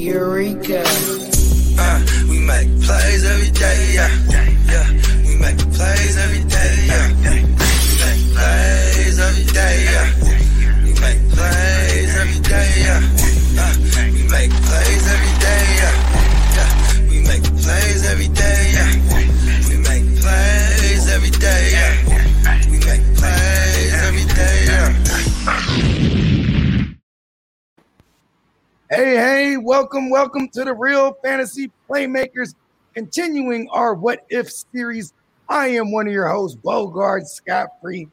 Eureka. Uh, we make plays every day, yeah. Yeah, we make plays every day, yeah. We make plays every day, yeah. We make plays every day, yeah. Uh, we make welcome, welcome to the Real Fantasy Playmakers, continuing our What If series. I am one of your hosts, Bogard Scott Free.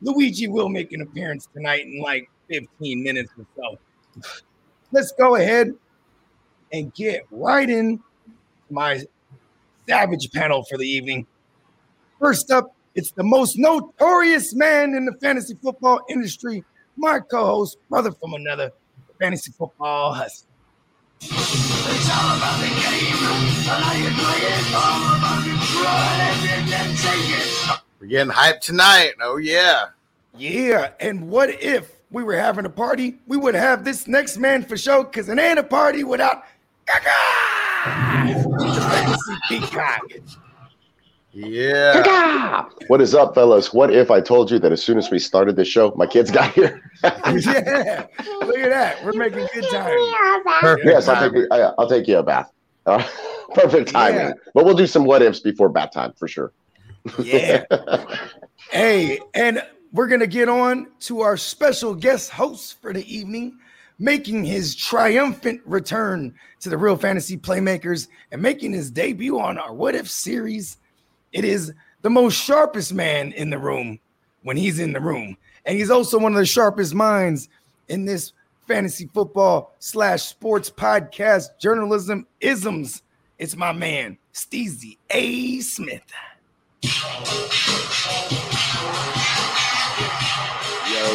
Luigi will make an appearance tonight in like 15 minutes or so. Let's go ahead and get right in my savage panel for the evening. First up, it's the most notorious man in the fantasy football industry, my co-host, brother from another, fantasy football hustler. We're getting hyped tonight. Oh yeah. Yeah, and what if we were having a party? We would have this next man for show because it ain't a party without Gaga! the fantasy peacock. Yeah. What is up, fellas? What if I told you that as soon as we started the show, my kids got here? yeah, look at that. We're making good time. Perfect. yes, I'll take, I, I'll take you a bath. Uh, perfect timing. Yeah. But we'll do some what ifs before bath time for sure. Yeah. hey, and we're going to get on to our special guest host for the evening, making his triumphant return to the Real Fantasy Playmakers and making his debut on our What If series. It is the most sharpest man in the room when he's in the room. And he's also one of the sharpest minds in this fantasy football slash sports podcast journalism isms. It's my man, Steezy A. Smith. Yo,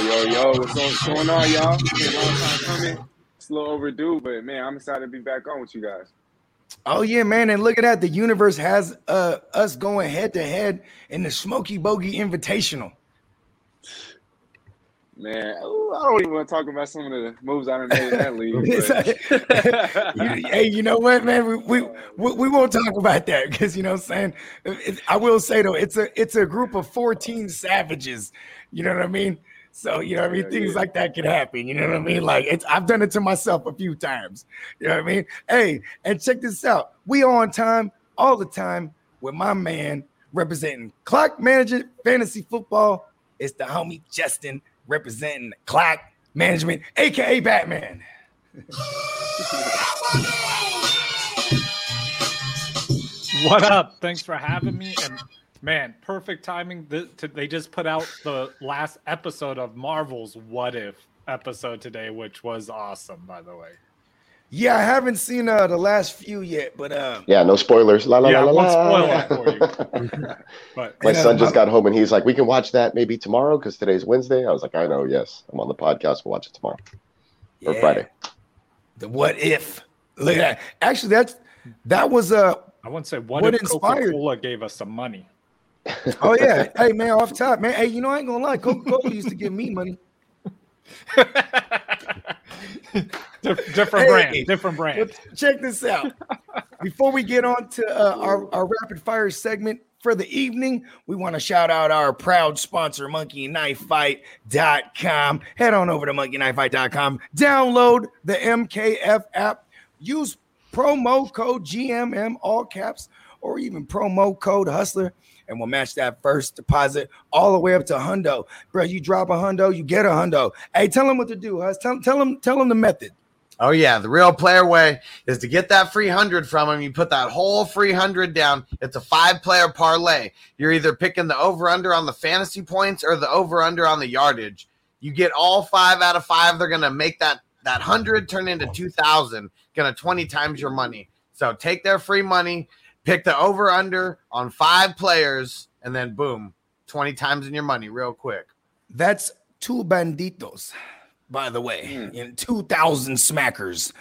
yo, yo, what's, going on, y'all? Long time coming. It's a little overdue, but man, I'm excited to be back on with you guys. Oh yeah, man! And look at that. The universe has uh, us going head to head in the Smoky Bogey Invitational. Man, ooh, I don't even want to talk about some of the moves I done made in that league. It's but- You- hey, you know what, man? We we, we, we won't talk about that because you know what I'm saying. It- I will say though, it's a it's a group of 14 savages. You know what I mean? So you know what I mean. Yeah, Things yeah. like that can happen. You know what I mean? Like it's I've done it to myself a few times. You know what I mean? Hey, and check this out. We on time all the time with my man representing clock management fantasy football. It's the homie Justin representing clock management, aka Batman. What up? Thanks for having me. And man, perfect timing. Th- to, they just put out the last episode of Marvel's What If episode today, which was awesome, by the way. Yeah, I haven't seen uh, the last few yet, but uh, Yeah, no spoilers. La, la, Yeah, la, la, won't la. spoil for you. But My Yeah, son just I'm- got home and he's like, "We can watch that maybe tomorrow because today's Wednesday." I was like, "I know, yes, I'm on the podcast. We'll watch it tomorrow or Friday." The what if? Look at that. Actually, that's that was uh I wouldn't say what, What if inspired- Coca Cola gave us some money. Oh yeah. hey man, off top, man. Hey, you know I ain't gonna lie, Coca-Cola used to give me money. Dif- different Hey. brand, different brand. Check this out. Before we get on to uh, our, our rapid fire segment for the evening, we want to shout out our proud sponsor, monkeyknifefight.com. Head on over to monkeyknifefight.com, download the MKF app, use promo code GMM, all caps, or even promo code Hustler. And we'll match that first deposit all the way up to hundo, bro. You drop a hundo, you get a hundo. Hey, tell them what to do, Hus. Tell, tell them, tell them the method. Oh yeah, the real player way is to get that free hundred from him. You put that whole free hundred down. It's a five player parlay. You're either picking the over under on the fantasy points or the over under on the yardage. You get all five out of five. They're gonna make that that hundred turn into two thousand. Gonna twenty times your money. So take their free money, pick the over under on five players, and then boom, twenty times in your money real quick. That's two banditos, by the way, hmm. and 2,000 smackers.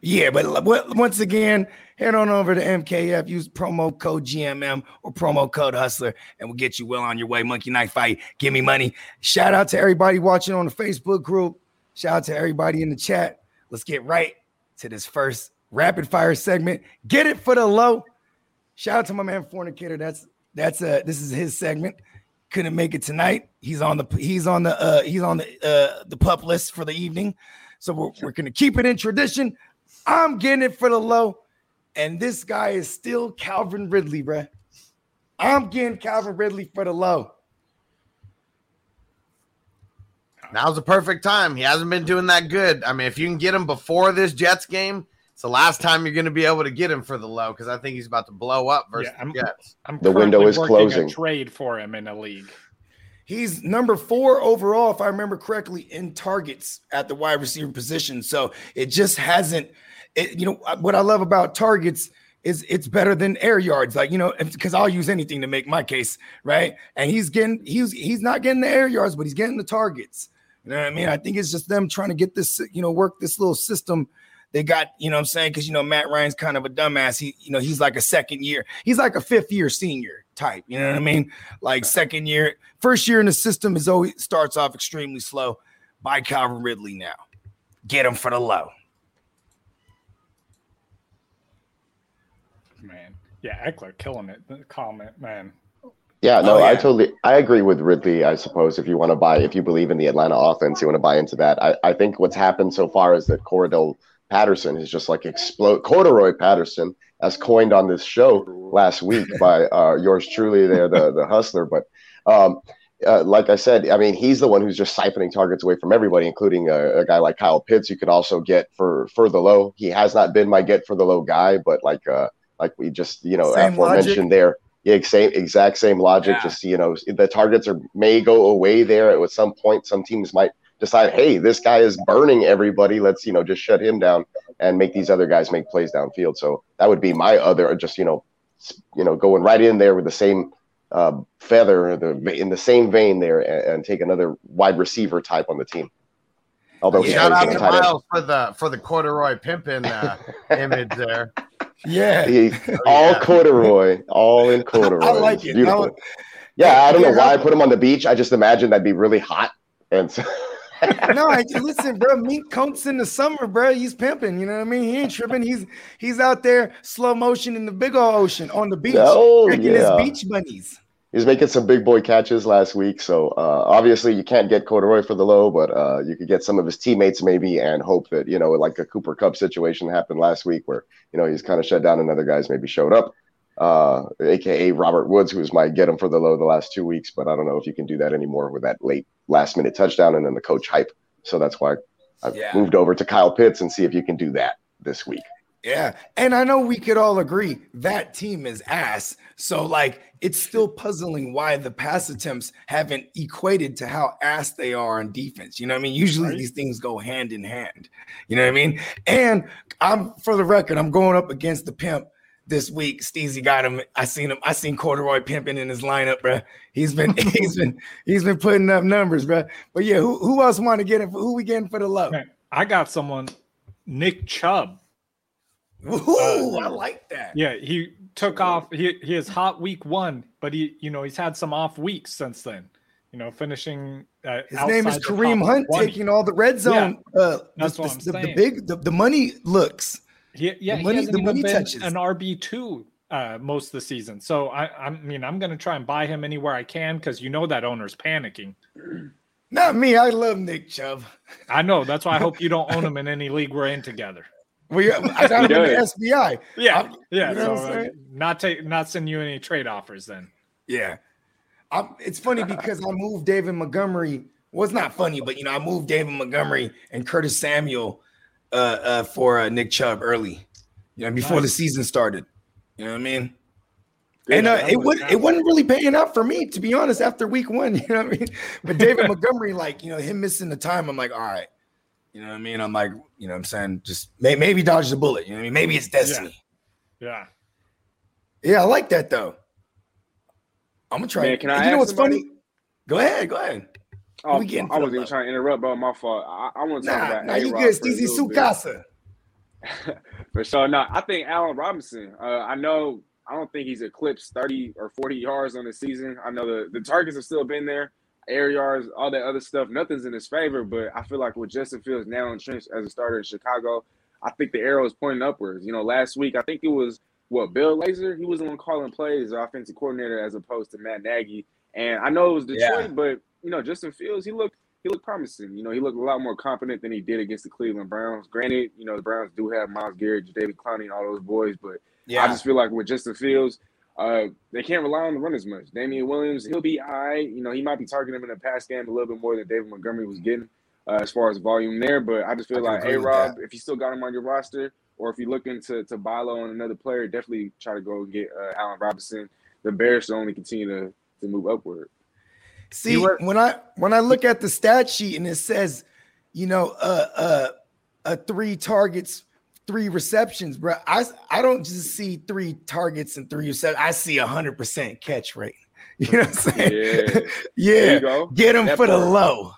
Yeah, but once again, head on over to MKF, use promo code GMM or promo code Hustler, and we'll get you well on your way. Monkey Knife Fight, give me money. Shout out to everybody watching on the Facebook group. Shout out to everybody in the chat. let's get right to this first rapid fire segment. Get it for the low. Shout out to my man Fornicator. That's that's uh this is his segment. Couldn't make it tonight. He's on the he's on the uh he's on the uh the pup list for the evening. So we're, we're gonna keep it in tradition. I'm getting it for the low, and this guy is still Calvin Ridley, bruh. I'm getting Calvin Ridley for the low. Now's the perfect time. He hasn't been doing that good. I mean, if you can get him before this Jets game, it's the last time you're going to be able to get him for the low because I think he's about to blow up versus Yeah, I'm- the Jets. I'm The window is working a closing. trade for him in a league. He's number four overall, if I remember correctly, in targets at the wide receiver position. So it just hasn't. It, you know uh, what I love about targets is it's better than air yards. Like you know, because I'll use anything to make my case right. And he's getting he's he's not getting the air yards, but he's getting the targets. You know what I mean? I think it's just them trying to get this you know work this little system. They got, you know what I'm saying? Because you know, Matt Ryan's kind of a dumbass. He, you know, he's like a second year, he's like a fifth year senior type. You know what I mean? Like second year, first year in the system is always starts off extremely slow. By Calvin Ridley now. Get him for the low. Man. Yeah, Eckler killing it. The comment, man. Yeah, no, Oh, I totally I agree with Ridley. I suppose if you want to buy, if you believe in the Atlanta offense, you want to buy into that. I, I think what's happened so far is that Cordarrelle Patterson is just like explode. Corduroy Patterson, as coined on this show last week by uh, yours truly, there, the the hustler. But um, uh, like I said, I mean, he's the one who's just siphoning targets away from everybody, including a, a guy like Kyle Pitts. You could also get for for the low. He has not been my get for the low guy, but like uh, like we just you know Same aforementioned logic. there. Yeah, same exact same logic. Yeah. Just you know, the targets are may go away there at some point. Some teams might decide, hey, this guy is burning everybody. Let's you know just shut him down and make these other guys make plays downfield. So that would be my other just you know, you know, going right in there with the same uh, feather, the in the same vein there, and, and take another wide receiver type on the team. Although he Shout out to the tight end. Miles for the for the corduroy pimpin uh, image there. Yeah. He, Oh, all yeah. corduroy, all in corduroy. I like it. Beautiful. I- yeah, I don't know why I I- put him on the beach. I just imagine that'd be really hot. And so, no, I, listen, bro. Mink coats in the summer, bro. He's pimping. You know what I mean? He ain't tripping. He's he's out there slow motion in the big old ocean on the beach, Oh, yeah. his beach bunnies. he was making some big boy catches last week. So uh, obviously you can't get corduroy for the low, but uh, you could get some of his teammates maybe and hope that you know, like a Cooper Kupp situation happened last week, where you know he's kind of shut down and other guys maybe showed up. Uh, aka Robert Woods, who's my get him for the low the last two weeks, but I don't know if you can do that anymore with that late last minute touchdown and then the coach hype. So that's why I've Yeah. moved over to Kyle Pitts and see if you can do that this week. Yeah, and I know we could all agree that team is ass. So like, it's still puzzling why the pass attempts haven't equated to how ass they are on defense. You know what I mean? Usually these things go hand in hand. You know what I mean? And I'm for the record, I'm going up against the pimp this week. Steezy got him. I seen him. I seen Corduroy pimping in his lineup, bro. He's been he's been he's been putting up numbers, bro. But yeah, who, who else want to get it? For, who we getting for the low? Man, I got someone, Nick Chubb. Ooh, I like that. Yeah, he took off. He he is hot week one, but he you know he's had some off weeks since then. You know, finishing. Uh, His name is Kareem Hunt, 20. taking all the red zone. uh, that's the, what I'm the, the big, the, the money looks. He, yeah, the money- he hasn't the even money been touches. an RB two uh, most of the season. So I, I mean, I'm going to try and buy him anywhere I can because you know that owner's panicking. Not me. I love Nick Chubb. I know. That's why I hope you don't own him in any league we're in together. We, I got He him in the. SBI. Yeah, I'm- yeah. you know so what I'm uh, not take, not send you any trade offers then. Yeah. I'm, it's funny because I moved David Montgomery. Well, it's not funny, but you know, I moved David Montgomery and Curtis Samuel uh, uh, for uh, Nick Chubb early. You know, before the season started. You know what I mean? Yeah, and uh, it was would it wasn't really paying out for me, to be honest, after week one. You know what I mean? But David Montgomery, like, you know, him missing the time, I'm like, all right. You know what I mean? I'm like, you know what I'm saying? Just may, maybe dodge the bullet. You know what I mean? Maybe it's destiny. Yeah. Yeah, I like that though. I'm gonna try. Man, can I And you know what's somebody? funny? Go ahead, go ahead. Oh, we getting I wasn't even trying to interrupt, bro. My fault. I, I want to talk Nah, about nah, you good, Steezy. Sukasa. For sure. No, I think Allen Robinson. Uh, I know. I don't think he's eclipsed thirty or forty yards on the season. I know the the targets have still been there. air yards, all that other stuff. Nothing's in his favor, but I feel like with Justin Fields now entrenched as a starter in Chicago, I think the arrow is pointing upwards. You know, last week I think it was what Bill Lazor. He was the one calling plays, offensive coordinator, as opposed to Matt Nagy. And I know it was Detroit, Yeah. but you know, Justin Fields, he looked he looked promising. You know, he looked a lot more confident than he did against the Cleveland Browns. Granted, you know, the Browns do have Myles Garrett, David Clowney, and all those boys, but I just feel like with Justin Fields, uh, they can't rely on the run as much. Damien Williams, he'll be all right. You know, he might be targeting him in the pass game a little bit more than David Montgomery was getting uh, as far as volume there. But I just feel can like, hey, Rob, if you still got him on your roster, or if you're looking to to buy low on another player, definitely try to go and get uh, Allen Robinson. The Bears should only continue to to move upward. See, You were- when I when I look at the stat sheet and it says, you know, uh uh uh three targets, three receptions, bro. I I don't just see three targets and three receptions. I see a hundred percent catch rate. You know what I'm saying? Yeah. Yeah. Get him That for the low.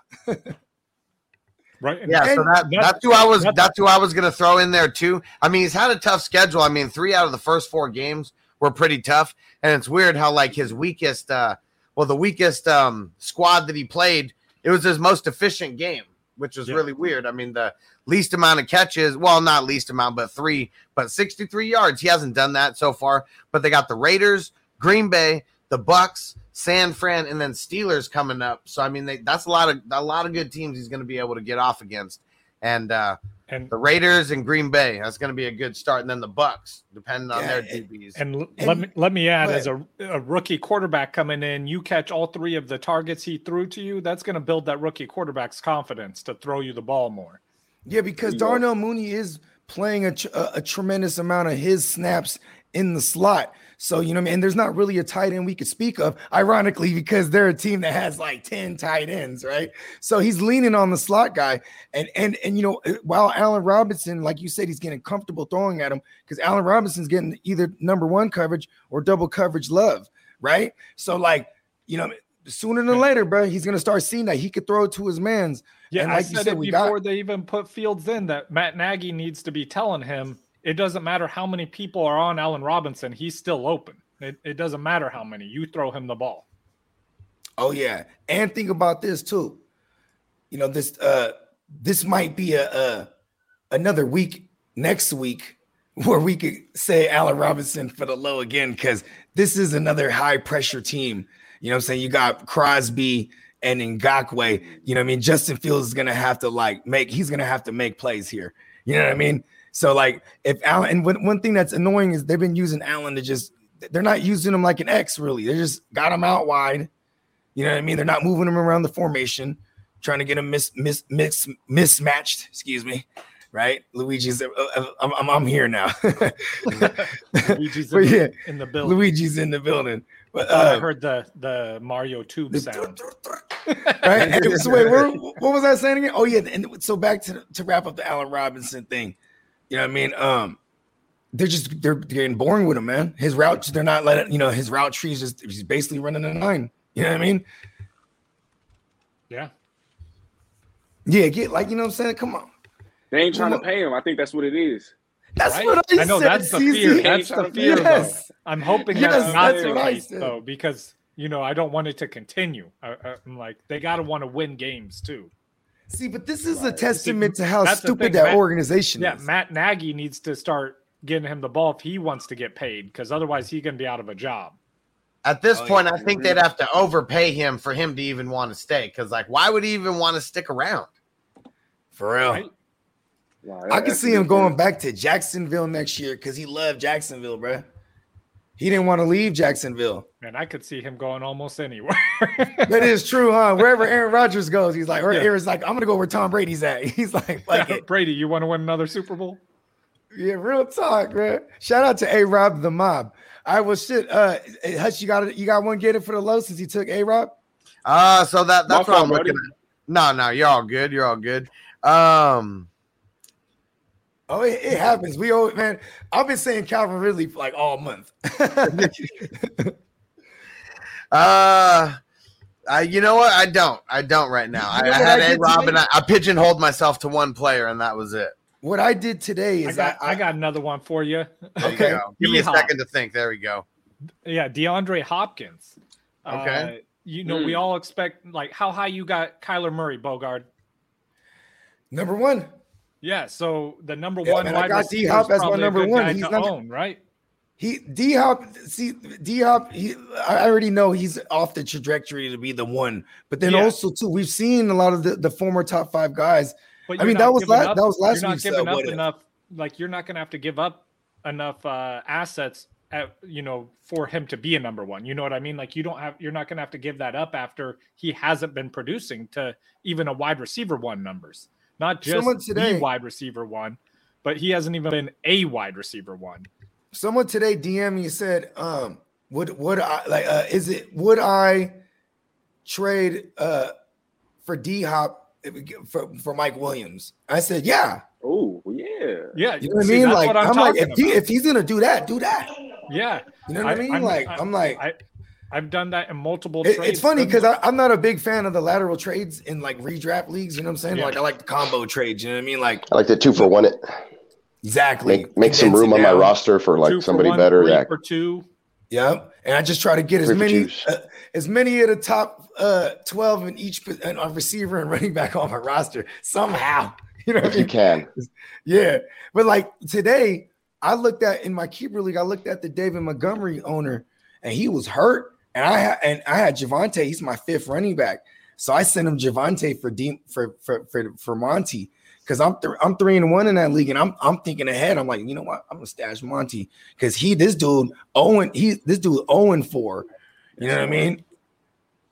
Right. and Yeah, so that, that's- that's who I was. that's- That's who I was going to throw in there too. I mean, he's had a tough schedule. I mean, three out of the first four games were pretty tough, and it's weird how like his weakest, uh, well, the weakest um, squad that he played, it was his most efficient game, which was Yeah. really weird. I mean, the least amount of catches, well, not least amount, but three, but sixty-three yards. He hasn't done that so far. But they got the Raiders, Green Bay, the Bucks, San Fran, and then Steelers coming up. So I mean, they, that's a lot of a lot of good teams he's going to be able to get off against. And uh, and the Raiders and Green Bay, that's going to be a good start. And then the Bucks, depending on Yeah, their and- DBs. and l- And- let me let me add as a, a rookie quarterback coming in, you catch all three of the targets he threw to you. That's going to build that rookie quarterback's confidence to throw you the ball more. Yeah, because Darnell Mooney is playing a, a, a tremendous amount of his snaps in the slot. So, you know I mean? And there's not really a tight end we could speak of, ironically, because they're a team that has like 10 tight ends, right? So he's leaning on the slot guy. And and and you know, uh, while Allen Robinson, like you said, he's getting comfortable throwing at him because Allen Robinson's getting either number one coverage or double coverage love, right? So, like, you know, sooner than later, bro, he's gonna start seeing that he could throw it to his man's. Yeah, And I like you said, said, it we got- before they even put Fields in that Matt Nagy needs to be telling him it doesn't matter how many people are on Allen Robinson, he's still open. It, it doesn't matter how many, you throw him the ball. Oh yeah, and think about this too. You know this. Uh, this might be a, a another week next week where we could say Allen Robinson for the low again because this is another high pressure team. You know what I'm saying? You got Crosby and Ngakoue. You know what I mean? Justin Fields is gonna have to like make. He's gonna have to make plays here. You know what I mean? So like if Allen and one, one thing that's annoying is they've been using Allen to just they're not using him like an X really. They just got him out wide. You know what I mean? They're not moving him around the formation, trying to get him mis, mis, mis, mismatched. Excuse me. Right? Luigi's, uh, uh, I'm, I'm, I'm here now. Luigi's in, yeah, the, in the building. Luigi's in the building. But, I I uh, heard the the Mario tube the- sound. right? And so wait, where, what was I saying again? Oh yeah, and so back to to wrap up the Allen Robinson thing. You know what I mean? Um, they're just they're getting boring with him, man. His routes, they're not letting you know his route trees just he's basically running a nine. You know what I mean? Yeah. Yeah, get like you know what I'm saying. Come on, They ain't trying to Come on. pay him. I think that's what it is. that's Right? what I, I know said. that's the CZ. fear. That's the fear, Yes. though. I'm hoping Yes, that's not that's the what case, though, because you know I don't want it to continue. I, I- I'm like they got to want to win games too. See, but this is a testament to how That's stupid that Matt- organization Yeah, is. Yeah, Matt Nagy needs to start getting him the ball if he wants to get paid, because otherwise he's going to be out of a job. At this Oh, point, yeah. I think they'd have to overpay him for him to even want to stay. Because, like, why would he even want to stick around? For real. Right? Wow, I can see him going back to Jacksonville next year because he loved Jacksonville, bro. He didn't want to leave Jacksonville. And I could see him going almost anywhere. That is true, huh? Wherever Aaron Rodgers goes, he's like, or Yeah. Aaron's like, I'm gonna go where Tom Brady's at. He's like, like it. Brady, you want to win another Super Bowl? Yeah, real talk, man. Shout out to A Rob the mob. I was shit. Uh Hutch, you got it. You got one get it for the low since he took A Rob. Uh, so that that's My what I'm fault, looking at. No, no, you're all good. You're all good. Um, Oh, it, it happens. We owe man. I've been saying Calvin Ridley for like all month. uh, I, you know what? I don't. I don't right now. You I, know I had I A did Rob and I, I pigeonholed myself to one player, and that was it. what I did today I is got, I, I, got another one for you. There you Okay. Give me a D-Hop. second to think. There we go. Yeah, DeAndre Hopkins. Okay. Uh, you know, mm. we all expect like how high you got Kyler Murray, Bogard. Number one. Yeah, so the number yeah, one man, I got D Hop as my number one. He's not own, right. He D Hop, see D Hop. He, I already know he's off the trajectory to be the one. But then yeah. also too, we've seen a lot of the, the former top five guys. But I mean, that was last, that was last you're not giving up enough. Like you're not going to have to give up enough uh, assets at, you know, for him to be a number one. You know what I mean? Like you don't have, you're not going to have to give that up after he hasn't been producing to even a wide receiver one numbers, not just today, the wide receiver one, but he hasn't even been a wide receiver one. Someone today DM me said, um, would would I like uh, is it would I trade uh for D Hop for for Mike Williams? I said, yeah. Oh yeah, yeah. You know what I mean? Like I'm, I'm like, if, he, if he's gonna do that, do that. Yeah. You know what I, I mean? I'm, like, I'm, I'm like, I, I've done that in multiple. It, it's funny because I'm not a big fan of the lateral trades in like redraft leagues. You know what I'm saying? Yeah. Like I like the combo trades. You know what I mean? Like I like the two for one it. Exactly. Make make some room on my roster for like two somebody for one, better. Yeah. For two. Yep. And I just try to get as many uh, as many of the top uh, 12 in each uh, receiver and running back on my roster somehow. You know, if you can. Yeah. But like today, I looked at in my keeper league, I looked at the David Montgomery owner, and he was hurt. And I had and I had Javonte, he's my fifth running back. So I sent him Javonte for D, for for for, for Monty because I'm th- I'm three and one in that league, and I'm I'm thinking ahead. I'm like, you know what? I'm gonna stash Monty because he this dude Owen he this dude Owen four. You know what I mean?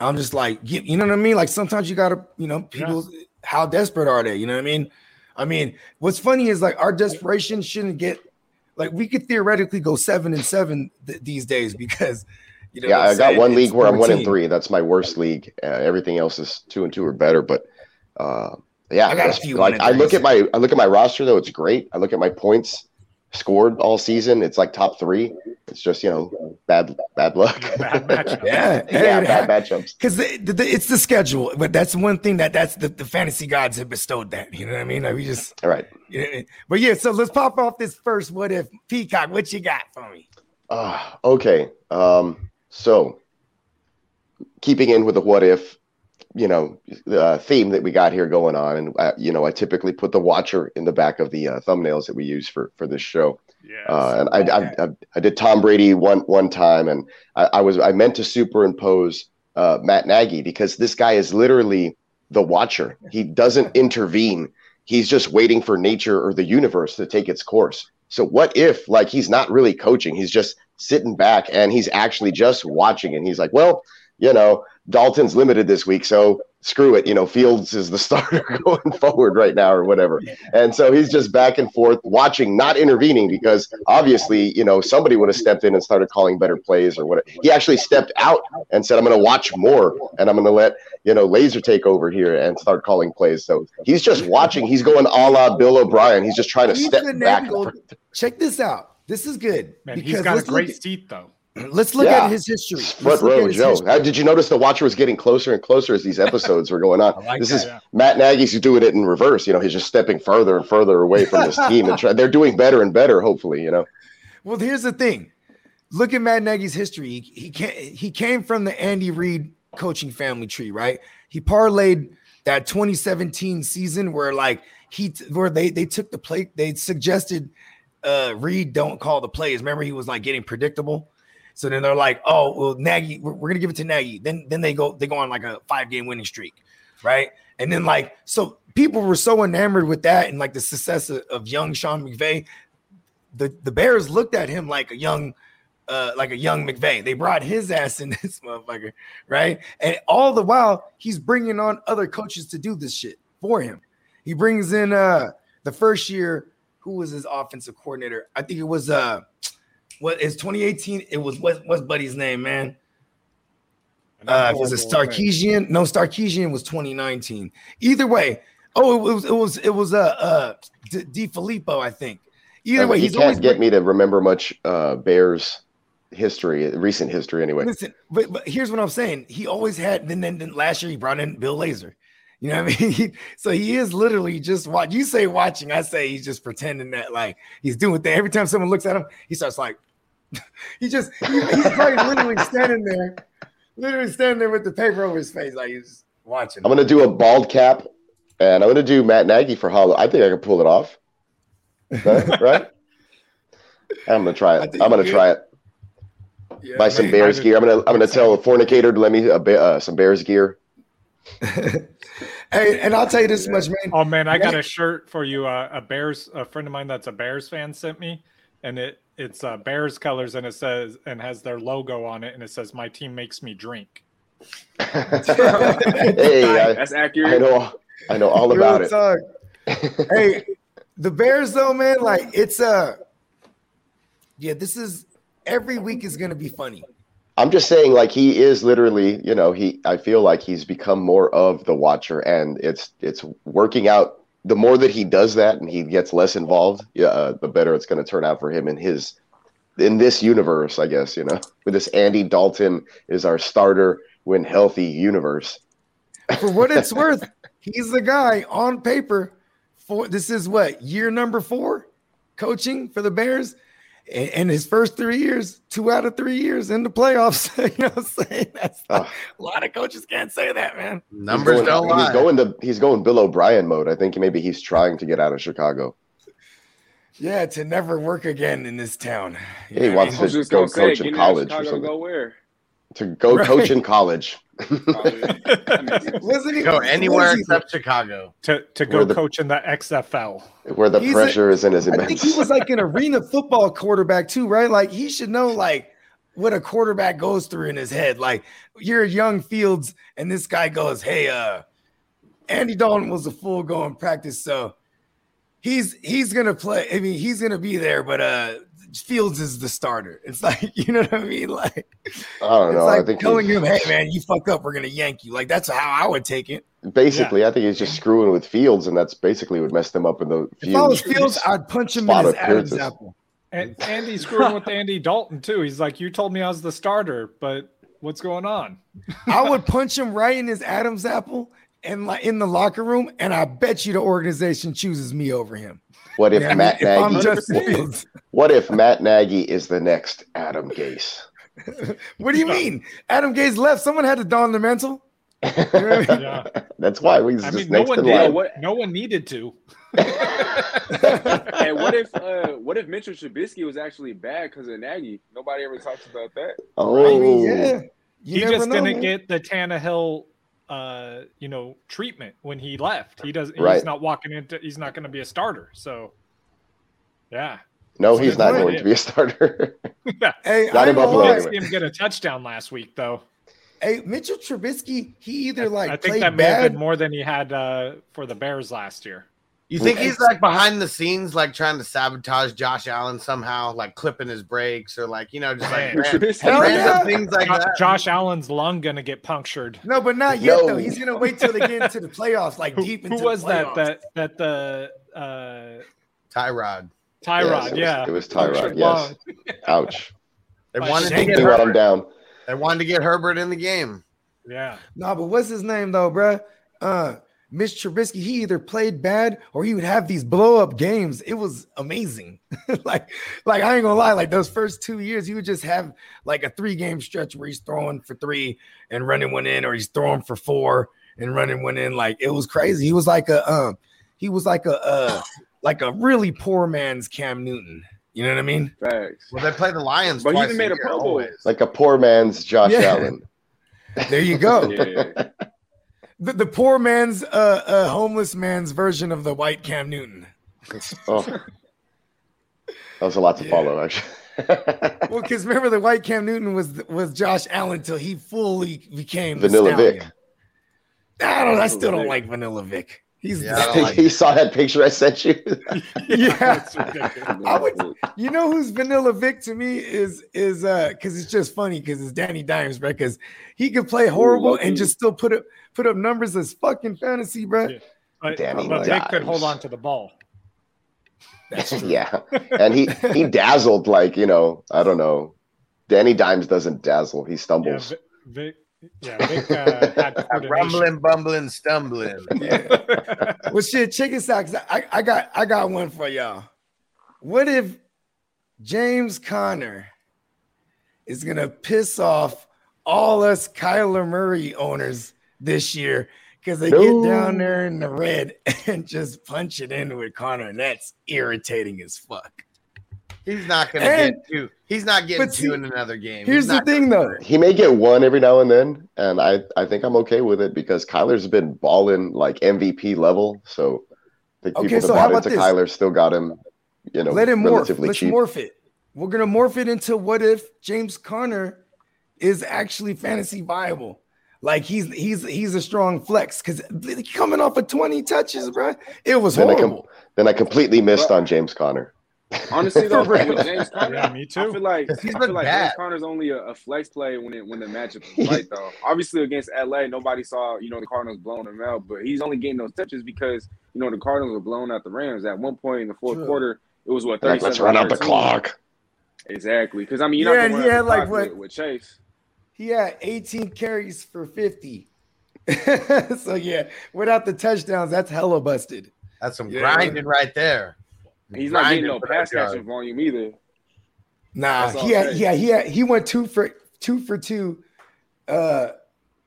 I'm just like, you, you know what I mean? Like sometimes you gotta, you know, people yeah. how desperate are they? You know what I mean? I mean, what's funny is like our desperation shouldn't get like we could theoretically go seven and seven th- these days because you know. Yeah, I got one league where 14. I'm one and three. That's my worst league. Uh, everything else is two and two or better. But uh, yeah, I got a few. Like I look at my I look at my roster though. It's great. I look at my points scored all season. It's like top three. It's just you know bad bad luck. Bad yeah, yeah, bad matchups. Because it's the schedule, but that's one thing that that's the, the fantasy gods have bestowed that. You know what I mean? Like we just all right. Yeah, but yeah, so let's pop off this first. What if Peacock? What you got for me? Uh, okay. Um, so keeping in with the what if, you know, the theme that we got here going on, and uh, you know, I typically put the watcher in the back of the uh, thumbnails that we use for for this show. Yeah. Uh, and I, I, I, I, did Tom Brady one one time, and I, I was I meant to superimpose uh, Matt Nagy because this guy is literally the watcher. He doesn't intervene. He's just waiting for nature or the universe to take its course. So what if like he's not really coaching? He's just sitting back and he's actually just watching, and he's like, well, you know, Dalton's limited this week, so screw it. You know, Fields is the starter going forward right now, or whatever. And so he's just back and forth watching, not intervening, because obviously, you know, somebody would have stepped in and started calling better plays or whatever. He actually stepped out and said, "I'm going to watch more, and I'm going to let you know Lazor take over here and start calling plays." So he's just watching. He's going a la Bill O'Brien. He's just trying to step back. Check this out. This is good. Man, he's got a great seat though. Let's look yeah. at his history. Front row, Joe. History. Did you notice the watcher was getting closer and closer as these episodes were going on? like this that, is yeah. Matt Nagy's doing it in reverse. You know, he's just stepping further and further away from this team, and try, they're doing better and better. Hopefully, you know. Well, here's the thing. Look at Matt Nagy's history. He, he came, he came from the Andy Reid coaching family tree, right? He parlayed that 2017 season where like he where they they took the play they suggested uh Reid don't call the plays. Remember he was like getting predictable. So then they're like, oh, well, Nagy, we're, we're, gonna give it to Nagy. Then then they go they go on like a five game winning streak, right? And then like so people were so enamored with that and like the success of, of young Sean McVay. The the Bears looked at him like a young uh, like a young McVay. They brought his ass in this motherfucker, right? And all the while, he's bringing on other coaches to do this shit for him. He brings in uh the first year, who was his offensive coordinator? I think it was uh what is 2018? It was what, what's Buddy's name, man? Uh, was it Sarkisian? No, Sarkisian was 2019. Either way, oh, it was it was it was uh uh DeFilippo, I think. Either way, he can't get me to remember much uh Bears history, recent history anyway. Listen, but, but here's what I'm saying. He always had. Then, then, then last year he brought in Bill Lazor. You know what I mean? so he is literally just watch. You say watching, I say he's just pretending that like he's doing that. Every time someone looks at him, he starts like he just he, he's probably literally standing there literally standing there with the paper over his face, like he's watching. I'm gonna do a bald cap, and I'm gonna do Matt Nagy for Hollow. I think I can pull it off. Right? I'm gonna try it. I'm gonna try it. Yeah, Buy some Bears gear. I'm gonna I'm gonna tell a fornicator to let me a, uh, some Bears gear. Hey, and I'll tell you this much, man. Oh man, I got a shirt for you. Uh, a Bears, a friend of mine that's a Bears fan sent me, and it it's uh, Bears colors, and it says and has their logo on it, and it says "My team makes me drink." hey, I, that's accurate. I know, I know all about it. hey, the Bears, though, man, like it's a, uh, yeah, this is every week is going to be funny. I'm just saying, like he is literally, you know, he. I feel like he's become more of the watcher, and it's it's working out. The more that he does that, and he gets less involved, yeah, uh, the better it's going to turn out for him in his in this universe. I guess you know, with this Andy Dalton is our starter when healthy universe. For what it's worth, he's the guy on paper. For this is what year number four coaching for the Bears in his first three years, two out of three years in the playoffs. you know what I'm saying? That's not, a lot of coaches can't say that, man. Numbers he's going, don't lie. He's going to he's going Bill O'Brien mode. I think maybe he's trying to get out of Chicago. Yeah, to never work again in this town. You he wants to go coach in college or something. Go where? To go right. coach in college. Wasn't he go anywhere except Chicago to to go the, coach in the XFL where the He's pressure a, isn't as immense. I think he was like an arena football quarterback too, right? Like he should know like what a quarterback goes through in his head. Like you're young Fields, and this guy goes, "Hey, uh, Andy Dalton was a full going practice, so he's he's gonna play. I mean, he's gonna be there, but uh, Fields is the starter. It's like you know what I mean. Like I don't know. Like I think telling him, "Hey man, you fuck up, we're gonna yank you." Like that's how I would take it. Basically, yeah. I think he's just screwing with Fields, and that's basically what messed him up in the. If I was Fields, I'd punch him in his Adam's apple. And Andy's screwing with Andy Dalton too. He's like, "You told me I was the starter, but what's going on?" I would punch him right in his Adam's apple and like in the locker room, and I bet you the organization chooses me over him. What if yeah, Matt I mean, Nagy? If what if Matt Nagy is the next Adam Gase? what do you mean? Adam Gase left. Someone had to don the mental. yeah. That's why we I mean, no one did. What, no one needed to. and what if uh, what if Mitchell Trubisky was actually bad because of Nagy? Nobody ever talks about that. Oh, I mean, yeah. You he just know, didn't man. get the Tannehill uh, you know, treatment when he left. He does. Right. He's not walking into. He's not going to be a starter. So, yeah. No, so he's not going to be a starter. yeah. Hey, not I in Buffalo. Anyway. him get a touchdown last week though. Hey, Mitchell Trubisky, he either like I, I think that may bad. have been more than he had uh, for the Bears last year. You think he's like behind the scenes, like trying to sabotage Josh Allen somehow, like clipping his brakes or like you know, just like random, yeah. things like Josh, that. Josh Allen's lung gonna get punctured. No, but not yet no. though. He's gonna wait till they get into the playoffs, like who, deep into. Who was that? That that the uh, Tyrod. Tyrod, yes, it yeah, was, it was Tyrod. Yes. Ouch. They wanted to get Herbert. down. They wanted to get Herbert in the game. Yeah. No, but what's his name though, bruh? Uh, Mitch Trubisky, he either played bad or he would have these blow up games. It was amazing. like, like I ain't gonna lie, like those first two years, he would just have like a three game stretch where he's throwing for three and running one in, or he's throwing for four and running one in. Like it was crazy. He was like a um, he was like a uh, like a really poor man's Cam Newton. You know what I mean? Thanks. Well, they play the Lions, but he even made a Pro Bowl. Like a poor man's Josh yeah. Allen. There you go. yeah the, the poor man's uh, uh, homeless man's version of the white Cam Newton. oh, that was a lot to yeah. follow, actually. well, because remember the white Cam Newton was was Josh Allen until he fully became Vanilla Vic. I don't. I still don't like Vanilla Vic. He's yeah, he saw that picture I sent you. yeah, I would. You know who's Vanilla Vic to me is is uh because it's just funny because it's Danny Dimes, right? Because he could play horrible Ooh, and just still put up put up numbers as fucking fantasy, bro. Yeah. But, Danny but Vic could hold on to the ball. Yeah, and he he dazzled like you know I don't know. Danny Dimes doesn't dazzle; he stumbles. Yeah, Vic, yeah, Vic uh, had rumbling, bumbling, stumbling. Yeah. well, shit, chicken socks. I, I got I got one for y'all. What if James Conner is gonna piss off all us Kyler Murray owners this year because they no. get down there in the red and just punch it in with Conner, and that's irritating as fuck. He's not going to get two. He's not getting see, two in another game. Here's the thing, though. He may get one every now and then, and I, I think I'm okay with it because Kyler's been balling like MVP level. So the okay, people so that bought into this? Kyler still got him, you know, let him morph. Let's cheap. morph it. We're gonna morph it into what if James Conner is actually fantasy viable. Like he's he's he's a strong flex because coming off of 20 touches, bro. It was then horrible. I com- then I completely missed on James Conner. Honestly, though, with James Conner, yeah, me too. I feel like He's I feel like bad. James Conner's only a, a, flex play when it when the matchup is right. Though, obviously against LA, nobody saw you know the Cardinals blowing him out, but he's only getting those touches because you know the Cardinals were blowing out the Rams at one point in the fourth quarter. It was what like, let's run out the clock. Exactly, because I mean, you're yeah, not going to like what, with, with Chase. He had 18 carries for 50. so yeah, without the touchdowns, that's hella busted. That's some yeah. grinding right there. He's not getting no pass catching volume either. Nah, he had, yeah, he had, he went two for two for two. Uh,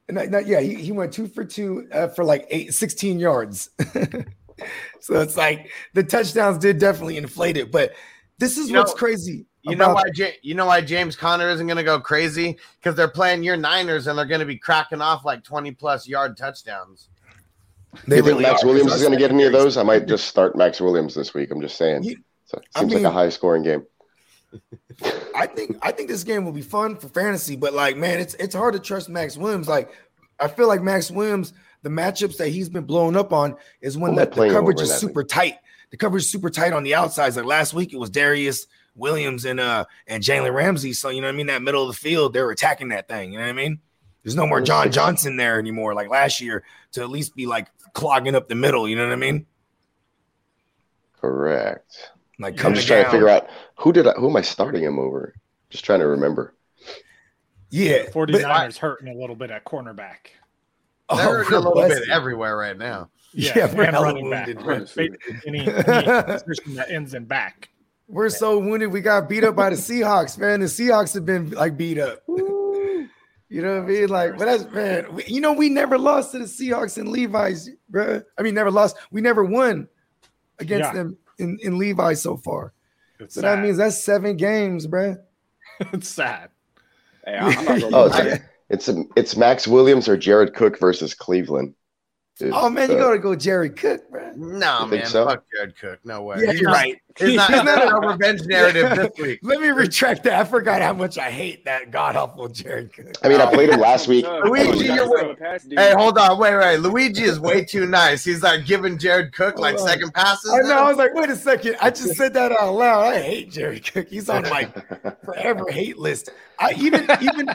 not, not, yeah, he, he went two for two uh, for like eight, 16 yards. so it's like the touchdowns did definitely inflate it, but this is you what's know, crazy. You know why? you know why James Conner isn't going to go crazy because they're playing your Niners and they're going to be cracking off like twenty plus yard touchdowns. They you really think Max are, Williams is going to get any of those? I might just start Max Williams this week. I'm just saying. You, so it seems I mean, like a high scoring game. I think I think this game will be fun for fantasy, but like, man, it's it's hard to trust Max Williams. Like, I feel like Max Williams, the matchups that he's been blowing up on is when the, the coverage is super tight. The coverage is super tight on the outsides. Like last week, it was Darious Williams and uh and Jalen Ramsey. So you know what I mean? That middle of the field, they're attacking that thing. You know what I mean? There's no more John Johnson there anymore, like last year, to at least be like clogging up the middle. You know what I mean? Correct. Like I'm just trying to figure out who did I, who am I starting him over? Just trying to remember. Yeah, 49ers I, hurting a little bit at cornerback. Oh, They're hurting a little bit everywhere right now. Yeah, yeah and running back. Any, any position that ends in back. We're so wounded. We got beat up by the Seahawks, man. The Seahawks have been like beat up. you know what I mean? Like, but that's man. We, you know, we never lost to the Seahawks and Levi's, bro. I mean, never lost. We never won against yeah. them in, in Levi's so far. It's so sad. that means that's seven games, bro. it's sad. Hey, I'm not oh, it's, it's it's Max Williams or Jared Cook versus Cleveland oh man, you uh, gotta go Jared Cook, bro. No man, so? fuck Jared Cook. No way. Yeah, you're right. It's not, it's not a revenge narrative this week. Let me retract that. I forgot how much I hate that god awful Jared Cook. I mean, I played him oh, last week. Oh, Luigi, oh, you're hey, hold on, wait, wait. Luigi is way too nice. He's like giving Jared Cook like second passes. I know. I was like, wait a second. I just said that out loud. I hate Jared Cook. He's on my forever hate list. I even even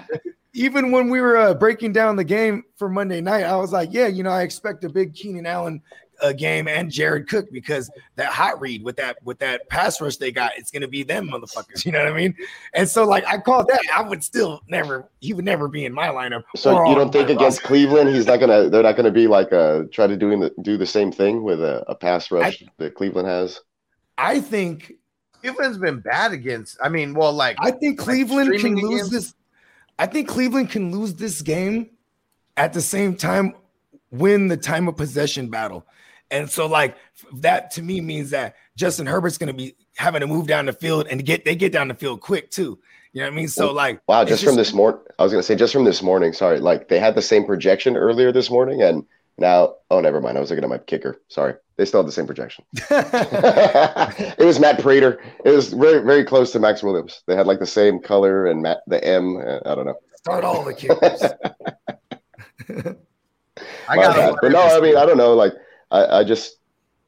even when we were uh, breaking down the game for Monday night, I was like, yeah, you know, I expect a big Keenan Allen uh, game and Jared Cook because that hot read with that with that pass rush they got, it's gonna be them motherfuckers. You know what I mean? And so like I called that, I would still never, he would never be in my lineup. So you don't think against roster. Cleveland, he's not gonna, they're not gonna be like uh try to doing the do the same thing with a, a pass rush I, that Cleveland has. I think Cleveland's been bad against. I mean, well, like I think Cleveland like can lose against. this. I think Cleveland can lose this game at the same time win the time of possession battle. And so, like that to me means that Justin Herbert's going to be having to move down the field and get they get down the field quick too. You know what I mean? So like, wow, just, just from this morning, I was going to say just from this morning. Sorry, like they had the same projection earlier this morning, and now, oh, never mind. I was looking at my kicker. Sorry, they still have the same projection. it was Matt Prater. It was very, very close to Max Williams. They had like the same color and Matt, the M. Uh, don't know. Start all the kickers. I got but no, I mean, I don't know. Like, I, I just,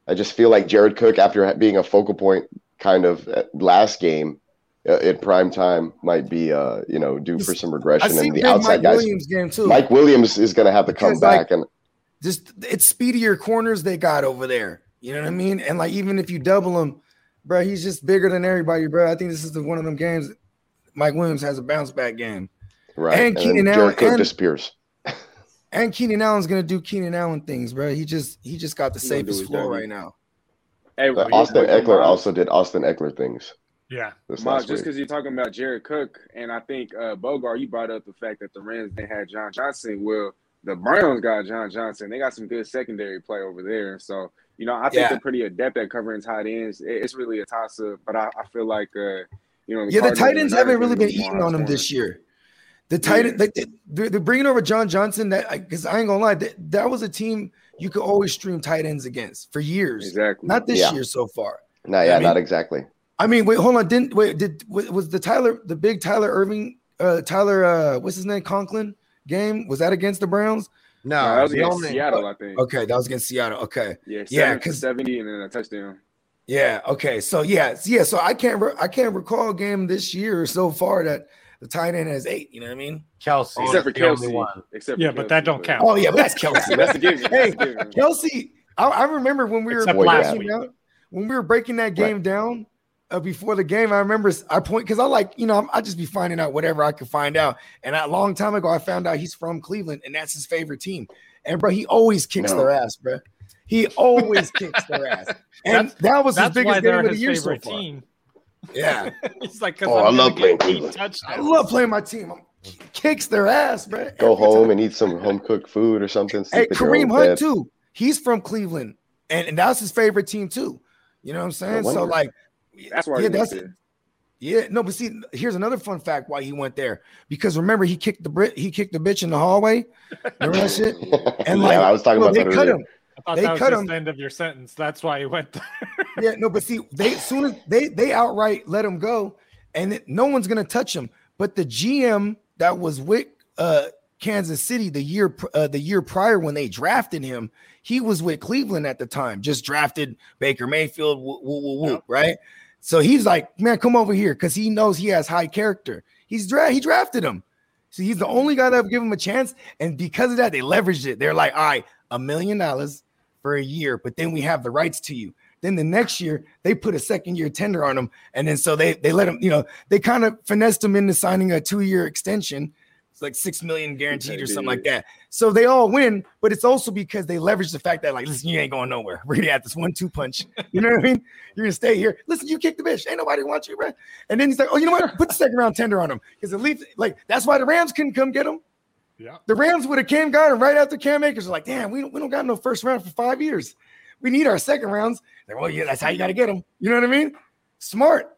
I just feel like Jared Cook, after being a focal point, kind of last game uh, in prime time, might be, uh, you know, due for some regression. And the outside Mike guys, Williams game too. Mike Williams is going to have to come because back like, and just it's speedier corners they got over there. You know what I mean? And like even if you double him, bro, he's just bigger than everybody, bro. I think this is the, one of them games. Mike Williams has a bounce back game, right? And, and Keenan Allen and, disappears. And Keenan Allen's gonna do Keenan Allen things, bro. He just he just got the he safest floor right now. Hey, Austin Ekeler also did Austin Ekeler things. Yeah, Miles, just because you're talking about Jared Cook, and I think uh, Bogart, you brought up the fact that the Rams they had John Johnson. Well, the Browns got John Johnson. They got some good secondary play over there. So you know, I think yeah. they're pretty adept at covering tight ends. It's really a toss up, but I, I, feel like uh, you know, the yeah, the tight ends haven't really been eating on them this year. The tight end, like, they're, they're bringing over John Johnson. That because I ain't gonna lie, that, that was a team you could always stream tight ends against for years. Exactly. Not this yeah. year so far. No, yeah, I mean, not exactly. I mean, wait, hold on. Didn't wait? Did was the Tyler the big Tyler Irving, uh, Tyler, uh, what's his name, Conklin game? Was that against the Browns? No, no that was against only, Seattle, I think. Okay, that was against Seattle. Okay. Yeah, yeah, because seventy and then a touchdown. Yeah. Okay. So yeah, yeah. So I can't re- I can't recall a game this year so far that the tight end has ate. You know what I mean? Kelce, except for Kelce. Except yeah, for but that don't count. Oh yeah, but that's Kelce. that's the game. Hey, Kelce. I, I, remember when we were last week. Out, when we were breaking that game right. down uh, before the game. I remember I point because I like you know I just be finding out whatever I could find out. And a long time ago, I found out he's from Cleveland and that's his favorite team. And bro, he always kicks no. their ass, bro. He always kicks their ass, and that was his biggest game of the year so far. Team. Yeah, he's like, oh, I love playing Cleveland. I love playing my team. kicks their ass, bro. Go home time. and eat some home cooked food or something. Hey, Kareem Hunt bed. too. He's from Cleveland, and, and that's his favorite team too. You know what I'm saying? So like, that's why. Yeah, that's yeah. No, but see, here's another fun fact why he went there. Because remember, he kicked the Brit, he kicked the bitch in the hallway. Remember that shit? And like, yeah, I was talking well, about they cut him. I thought they that was cut him. the end of your sentence. That's why he went there. yeah, no, but see, they soon as they they outright let him go, and it, no one's gonna touch him. But the GM that was with uh, Kansas City the year uh, the year prior when they drafted him, he was with Cleveland at the time. Just drafted Baker Mayfield, woo, woo, woo, woo, right? So he's like, man, come over here because he knows he has high character. He's dra- he drafted him. So he's the only guy that have given him a chance, and because of that, they leveraged it. They're like, all right, a million dollars for a year, but then we have the rights to you. Then the next year they put a second year tender on him, and then so they they let him, you know, they kind of finessed him into signing a two year extension. It's like six million guaranteed or something like that. So they all win, but it's also because they leverage the fact that like, listen, you ain't going nowhere. We're gonna have this one two punch. You know what I mean? You're gonna stay here. Listen, you kick the bitch. Ain't nobody want you, bro. And then he's like, oh, you know what? Put the second round tender on him because at least like that's why the Rams couldn't come get him. Yeah. The Rams would have came got him right after Cam Akers. Are like, damn, we don't, we don't got no first round for five years. We need our second rounds. Like, well, yeah, that's how you got to get them. You know what I mean? Smart.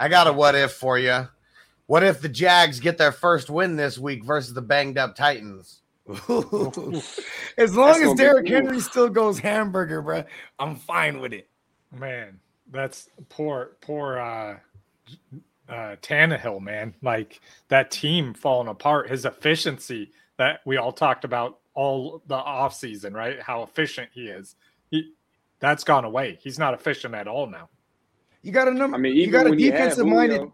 I got a what if for you. What if the Jags get their first win this week versus the banged up Titans? as long as Derrick Henry still goes hamburger, bro, I'm fine with it. Man, that's poor, poor uh uh Tannehill, man. Like that team falling apart, his efficiency that we all talked about all the offseason, right? How efficient he is. He that's gone away. He's not efficient at all now. You got a number. I mean, you got a defensive minded.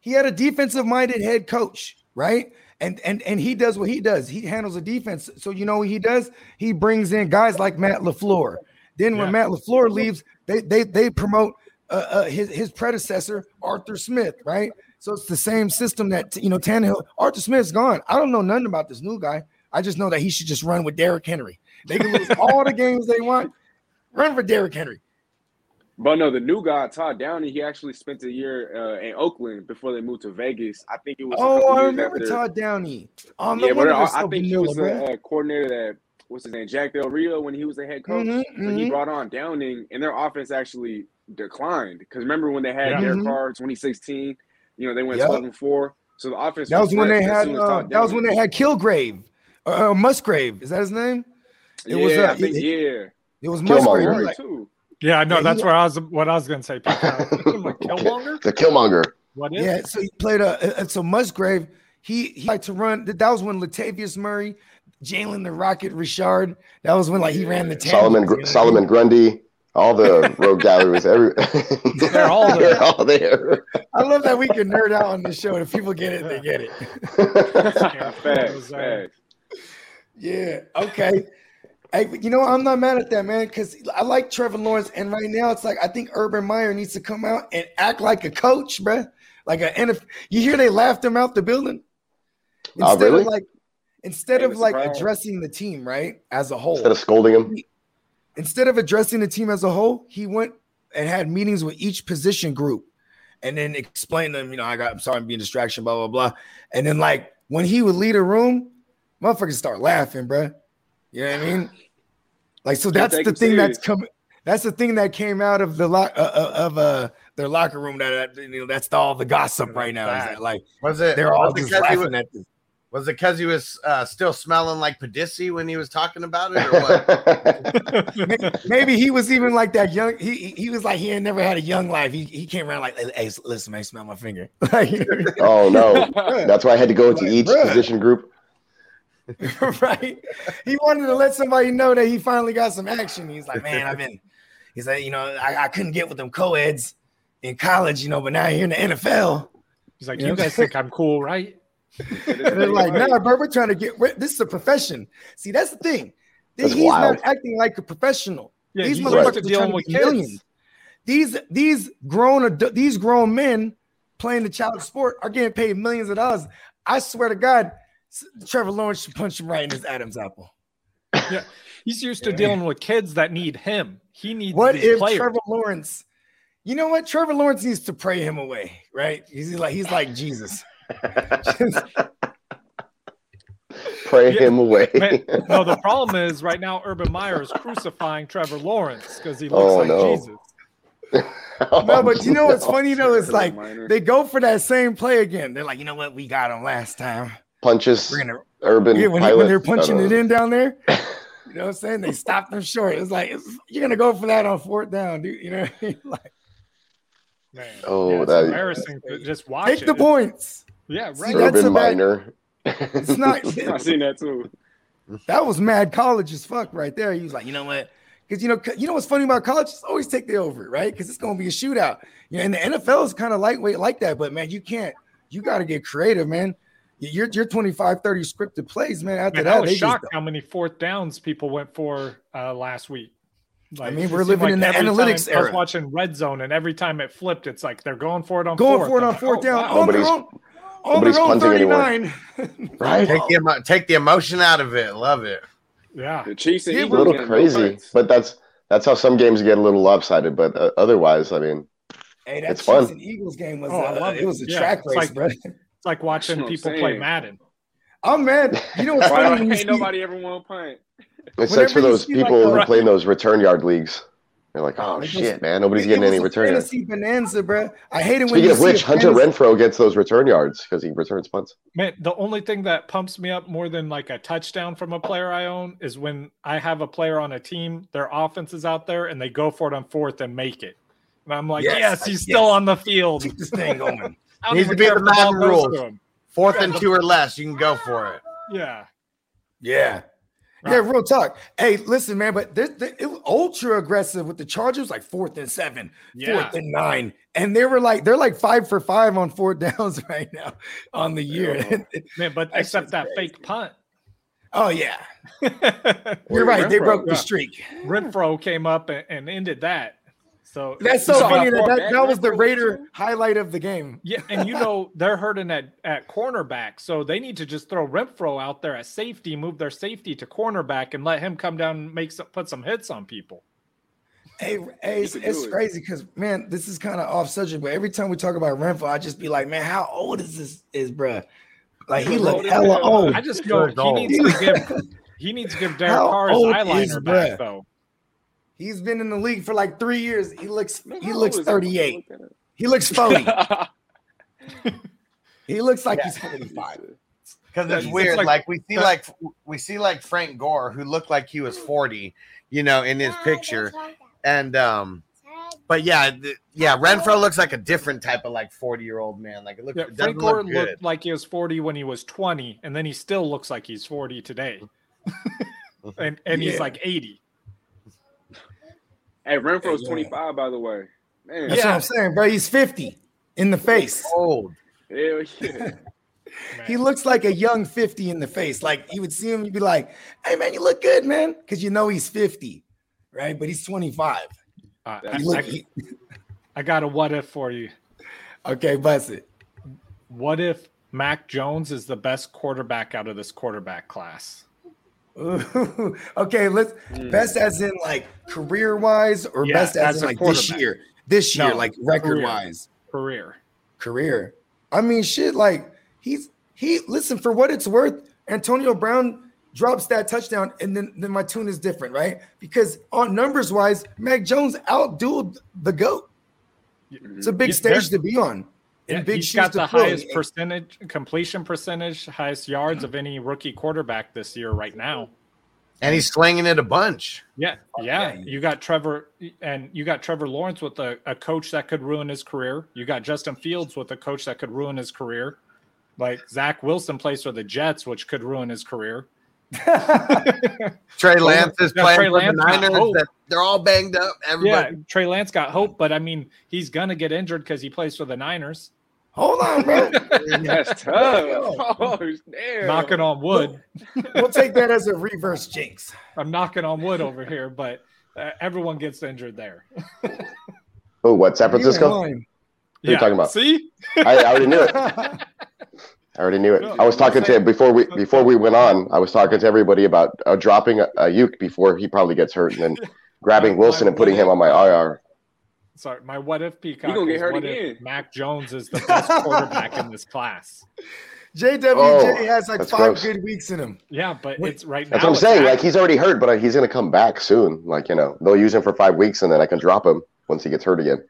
He had a defensive minded head coach, right? And and and he does what he does. He handles the defense. So you know what he does? He brings in guys like Matt LaFleur. Then when yeah. Matt LaFleur leaves, they they they promote uh, uh, his his predecessor Arthur Smith, right? So it's the same system that you know Tannehill. Arthur Smith's gone. I don't know nothing about this new guy. I just know that he should just run with Derrick Henry. They can lose all the games they want. Run for Derrick Henry. But no, the new guy, Todd Downing, he actually spent a year uh, in Oakland before they moved to Vegas. I think it was. Oh, I remember after... Todd Downing. Um, yeah, but I, I, think he was a, a, coordinator that what's his name, Jack Del Rio, when he was the head coach. Mm-hmm, so mm-hmm. he brought on Downing, and their offense actually declined. Because remember when they had yeah. Derek mm-hmm. Carr 2016, you know they went yep. 12 and four. So the offense. That was, was when they had. Uh, that was when they had Kilgrave, uh, uh, Musgrave. Is that his name? It yeah, was. Uh, think, it, yeah. It was Musgrave. Like, too. Yeah, no, yeah, that's where I was. What I was going to say. Killmonger. The Killmonger. What is? Yeah, so he played a. so Musgrave. He he liked to run. That was when Latavius Murray, Jalen the Rocket Richard. That was when like he ran the. Solomon you know? Solomon Grundy. All the rogue galleries, every They're all there. they're all there. I love that we can nerd out on the show. If people get it, they get it. Yeah, Facts, those, uh, facts. Yeah. Okay. Hey, but you know, I'm not mad at that, man, because I like Trevor Lawrence, and right now it's like I think Urban Meyer needs to come out and act like a coach, bruh. Like a NFL. You hear they laughed him out the building Oh, instead really? of like instead of like Brown. addressing the team, right, as a whole. Instead of scolding him, instead of addressing the team as a whole, he went and had meetings with each position group and then explained them, you know, I got, I'm sorry, I'm being distraction, blah, blah, blah. And then, like, when he would lead a room, motherfuckers start laughing, bruh. You know what I mean? Like, so that's the him thing that's coming. That's the thing that came out of the lock uh, uh, of uh their locker room. That uh, you know, that's all the gossip right now. Is that like Was it? they're all was it just 'cause he laughing was, at this. was it because he was uh, still smelling like Padissi when he was talking about it, or what? Maybe, maybe he was even like that young. He he- he was like he had never had a young life. He he came around like, hey, hey, listen, man, smell my finger. Like, oh no, that's why I had to go into Like, each bruh. position group. right? He wanted to let somebody know that he finally got some action. He's like, man, I've been. He's like, you know, I, I couldn't get with them co-eds in college, you know, but now here in the NFL, He's like, Yeah. you guys think I'm cool, right? they're like, nah, bro, we're trying to get. This is a profession. See, that's the thing. That's He's wild. not acting like a professional. Yeah, These motherfuckers are dealing trying to with be kids. millions. These these grown these grown men playing the child sport are getting paid millions of dollars. I swear to God, S- Trevor Lawrence should punch him right in his Adam's apple. Yeah, He's used to dealing with kids that need him. He needs What if players. Trevor Lawrence? You know what? Trevor Lawrence needs to pray him away, right? He's like he's like Jesus. Pray Yeah. him away. Man, no, the problem is right now Urban Meyer is crucifying Trevor Lawrence because he looks Oh, like no. Jesus. No, but you oh, know what's No. funny though? It's like they go for that same play again. They're like, you know what? We got him last time. Punches We're gonna urban yeah, when, pilot. when they're punching No, no, it in down there. You know what I'm saying? They stopped them short. It's like it's, you're gonna go for that on fourth down, dude. You know, what I mean? like Man, Oh, yeah, it's that- embarrassing to just watch take it. the points. Yeah, See, right. that's Urban a bad- minor. It's not. I've seen that too. That was mad college as fuck right there. He was like, you know what? Because you know, you know what's funny about college? It's always take the over, right? Because it's gonna be a shootout. You know, and the NFL is kind of lightweight like that, but man, you can't. You got to get creative, man. You're you're 25, 30 scripted plays, man. After Man, I was they shocked just. how many fourth downs people went for uh, last week. I mean, we're seemed living in the every analytics time I was era. watching red zone, and every time it flipped, it's like they're going for it on Going fourth. for it on like, fourth oh, down wow. on Nobody's- on nobody's their own punting anymore. 39. Right? take the emo- take the emotion out of it. Love it. Yeah, The Chiefs and Yeah, a little crazy, but that's that's how some games get a little lopsided. But uh, otherwise, I mean, Hey, that It's Chiefs fun. and Eagles game was Oh, I uh, love it it. was a Yeah, track race, like- bro. It's like watching That's what I'm people play. Madden. I'm mad. You know what's Why funny? ain't see- nobody ever won a punt? it sucks for those see, like, people a- who play in those return yard leagues. They're like, oh Like those- shit, man, nobody's getting any was a return yards. fantasy bonanza, bro. I hate it when Speaking of which, Hunter fantasy- Renfrow gets those return yards because he returns punts. Man, the only thing that pumps me up more than like a touchdown from a player I own is when I have a player on a team, their offense is out there and they go for it on fourth and make it. And I'm like, Yes, yes, he's yes. still on the field. Keep this thing going. I Needs to be the if Madden rules. Fourth and two or less, you can go for it. Yeah. Yeah. Yeah, real talk. Hey, listen, man, but this, this- it was ultra aggressive with the Chargers, like fourth and seven, Yeah. fourth and nine, and they were like they're like five for five on fourth downs right now on the year. Man, but That except that crazy. fake punt. oh yeah, you're right. They broke the yeah. streak. came up and, and ended that. So That's so funny that that, that was the Raider was, highlight of the game. Yeah, and you know they're hurting at at cornerback, so they need to just throw Renfrow out there at safety, move their safety to cornerback, and let him come down and make some put some hits on people. Hey, hey it's, it's it. crazy because man, this is kind of off subject, but every time we talk about Renfrow, I just be like, man, how old is this? Is bruh? Like he He's look old as hella old. I just know Good he needs to give he needs to give Derek Carr his old is eyeliner bruh? back though. He's been in the league for like three years. He looks Man, he looks old is 38. He looks 40. He looks like he's 45. Because it's it's weird. like- Like, we see like we see like Frank Gore, who looked like he was 40, you know, in his picture. And um, but yeah, th- yeah, Renfrow looks like a different type of like 40 year old man. Like it looks Yeah, it Frank doesn't Gore look good. looked like he was 40 when he was 20, and then he still looks like he's 40 today. and and Yeah. he's like 80. Hey, Renfrow's 25, by the way. Man. That's yeah. what I'm saying, bro. He's 50 in the face. Old. Hell yeah. he looks like a young 50 in the face. Like you would see him, you'd be like, hey man, you look good, man. Because you know he's 50, right? But he's 25. Uh, I, look, I, he, I, got a what if for you. Okay, bust it. What if Mac Jones is the best quarterback out of this quarterback class? okay, let's mm. best as in like career wise or yeah, best as, as in like this year. This year, no, like record wise. Career. Career. I mean, shit, like he's he listen for what it's worth. Antonio Brown drops that touchdown, and then then my tune is different, right? Because on numbers wise, Mac Jones outdueled the goat. It's a big stage to be on. Yeah, big he's got the highest percentage completion percentage, highest yards of any rookie quarterback this year right now. And he's slinging it a bunch. Yeah, oh, yeah. You got Trevor, and you got Trevor Lawrence with a, a coach that could ruin his career. You got Justin Fields with a coach that could ruin his career. Like Zach Wilson plays for the Jets, which could ruin his career. Trey Lance is playing Trey for Lance the Niners. They're all banged up. Everybody. Yeah, Trey Lance got hope, but I mean, he's gonna get injured because he plays for the Niners. Hold on, bro. That's tough. Oh, damn. Knocking on wood. We'll, take that as a reverse jinx. I'm knocking on wood over here, but uh, everyone gets injured there. oh, what? San Francisco? What yeah. are you talking about? See, I, I already knew it. I already knew it. I was talking to him before we before we went on. I was talking to everybody about uh, dropping a, Aiyuk before he probably gets hurt, and then grabbing Wilson and putting him on my IR. Sorry, my what if peacock? You gonna get hurt again? Mac Jones is the best quarterback in this class. JWJ oh, has like five gross. good weeks in him. Yeah, but it's right that's now. That's what I'm saying. Like he's already hurt, but he's gonna come back soon. Like you know, they'll use him for five weeks, and then I can drop him once he gets hurt again.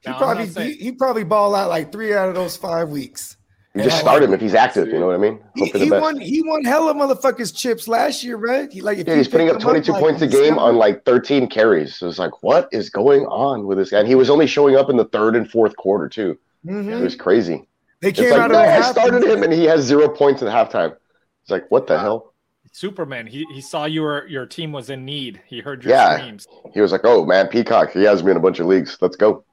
He probably he, he probably ball out like three out of those five weeks. You just start him if he's active. You know what I mean? He, he won. He won hella motherfuckers chips last year, right? He like yeah, he's putting up twenty two points like, a game on like thirteen carries. So it's like, what is going on with this guy? And he was only showing up in the third and fourth quarter too. Mm-hmm. It was crazy. They came like, out no, I started him and he has zero points at halftime. It's like, what the wow. hell? Superman. He he saw your your team was in need. He heard your yeah. screams. He was like, "Oh man, Peacock. He has me in a bunch of leagues. Let's go."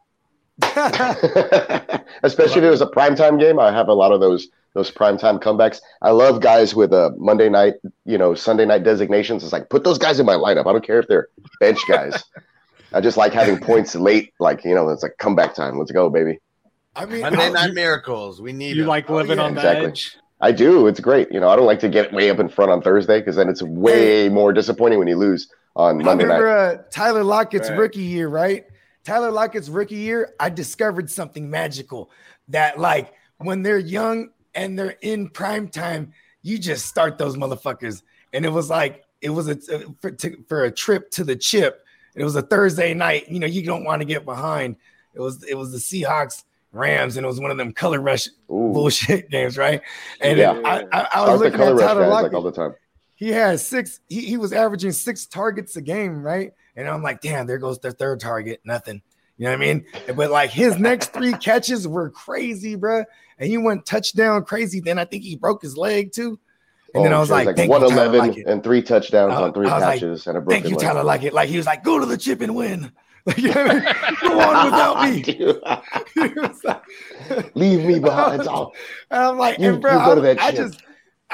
Especially if it was a primetime game. I have a lot of those those primetime comebacks. I love guys with a Monday night, you know, Sunday night designations. It's like put those guys in my lineup. I don't care if they're bench guys. I just like having points late, like you know, it's like comeback time. Let's go, baby. I mean, Monday night miracles. We need. You them. like living oh, yeah. on exactly. edge. I do. It's great. You know, I don't like to get way up in front on Thursday because then it's way more disappointing when you lose on Monday remember, night. Uh, Tyler Lockett's right. rookie year, right? Tyler Lockett's rookie year, I discovered something magical that, like, when they're young and they're in prime time, you just start those motherfuckers. And it was like it was a for, to, for a trip to the chip. It was a Thursday night. You know, you don't want to get behind. It was it was the Seahawks Rams, and it was one of them color rush Ooh. bullshit games, right? And yeah. I, I, I was looking at Tyler Lockett like all the time. He had six. He, he was averaging six targets a game, right? And I'm like, damn, there goes their third target, nothing. You know what I mean? But like his next three catches were crazy, bro. And he went touchdown crazy. Then I think he broke his leg too. And oh, then I was like, like 111 and three touchdowns on three catches like, and a broken Thank you, Tyler. Like it. Like he was like, go to the chip and win. Like, you know Go on without me. Leave me behind. And I'm like, you, and bro, I, I just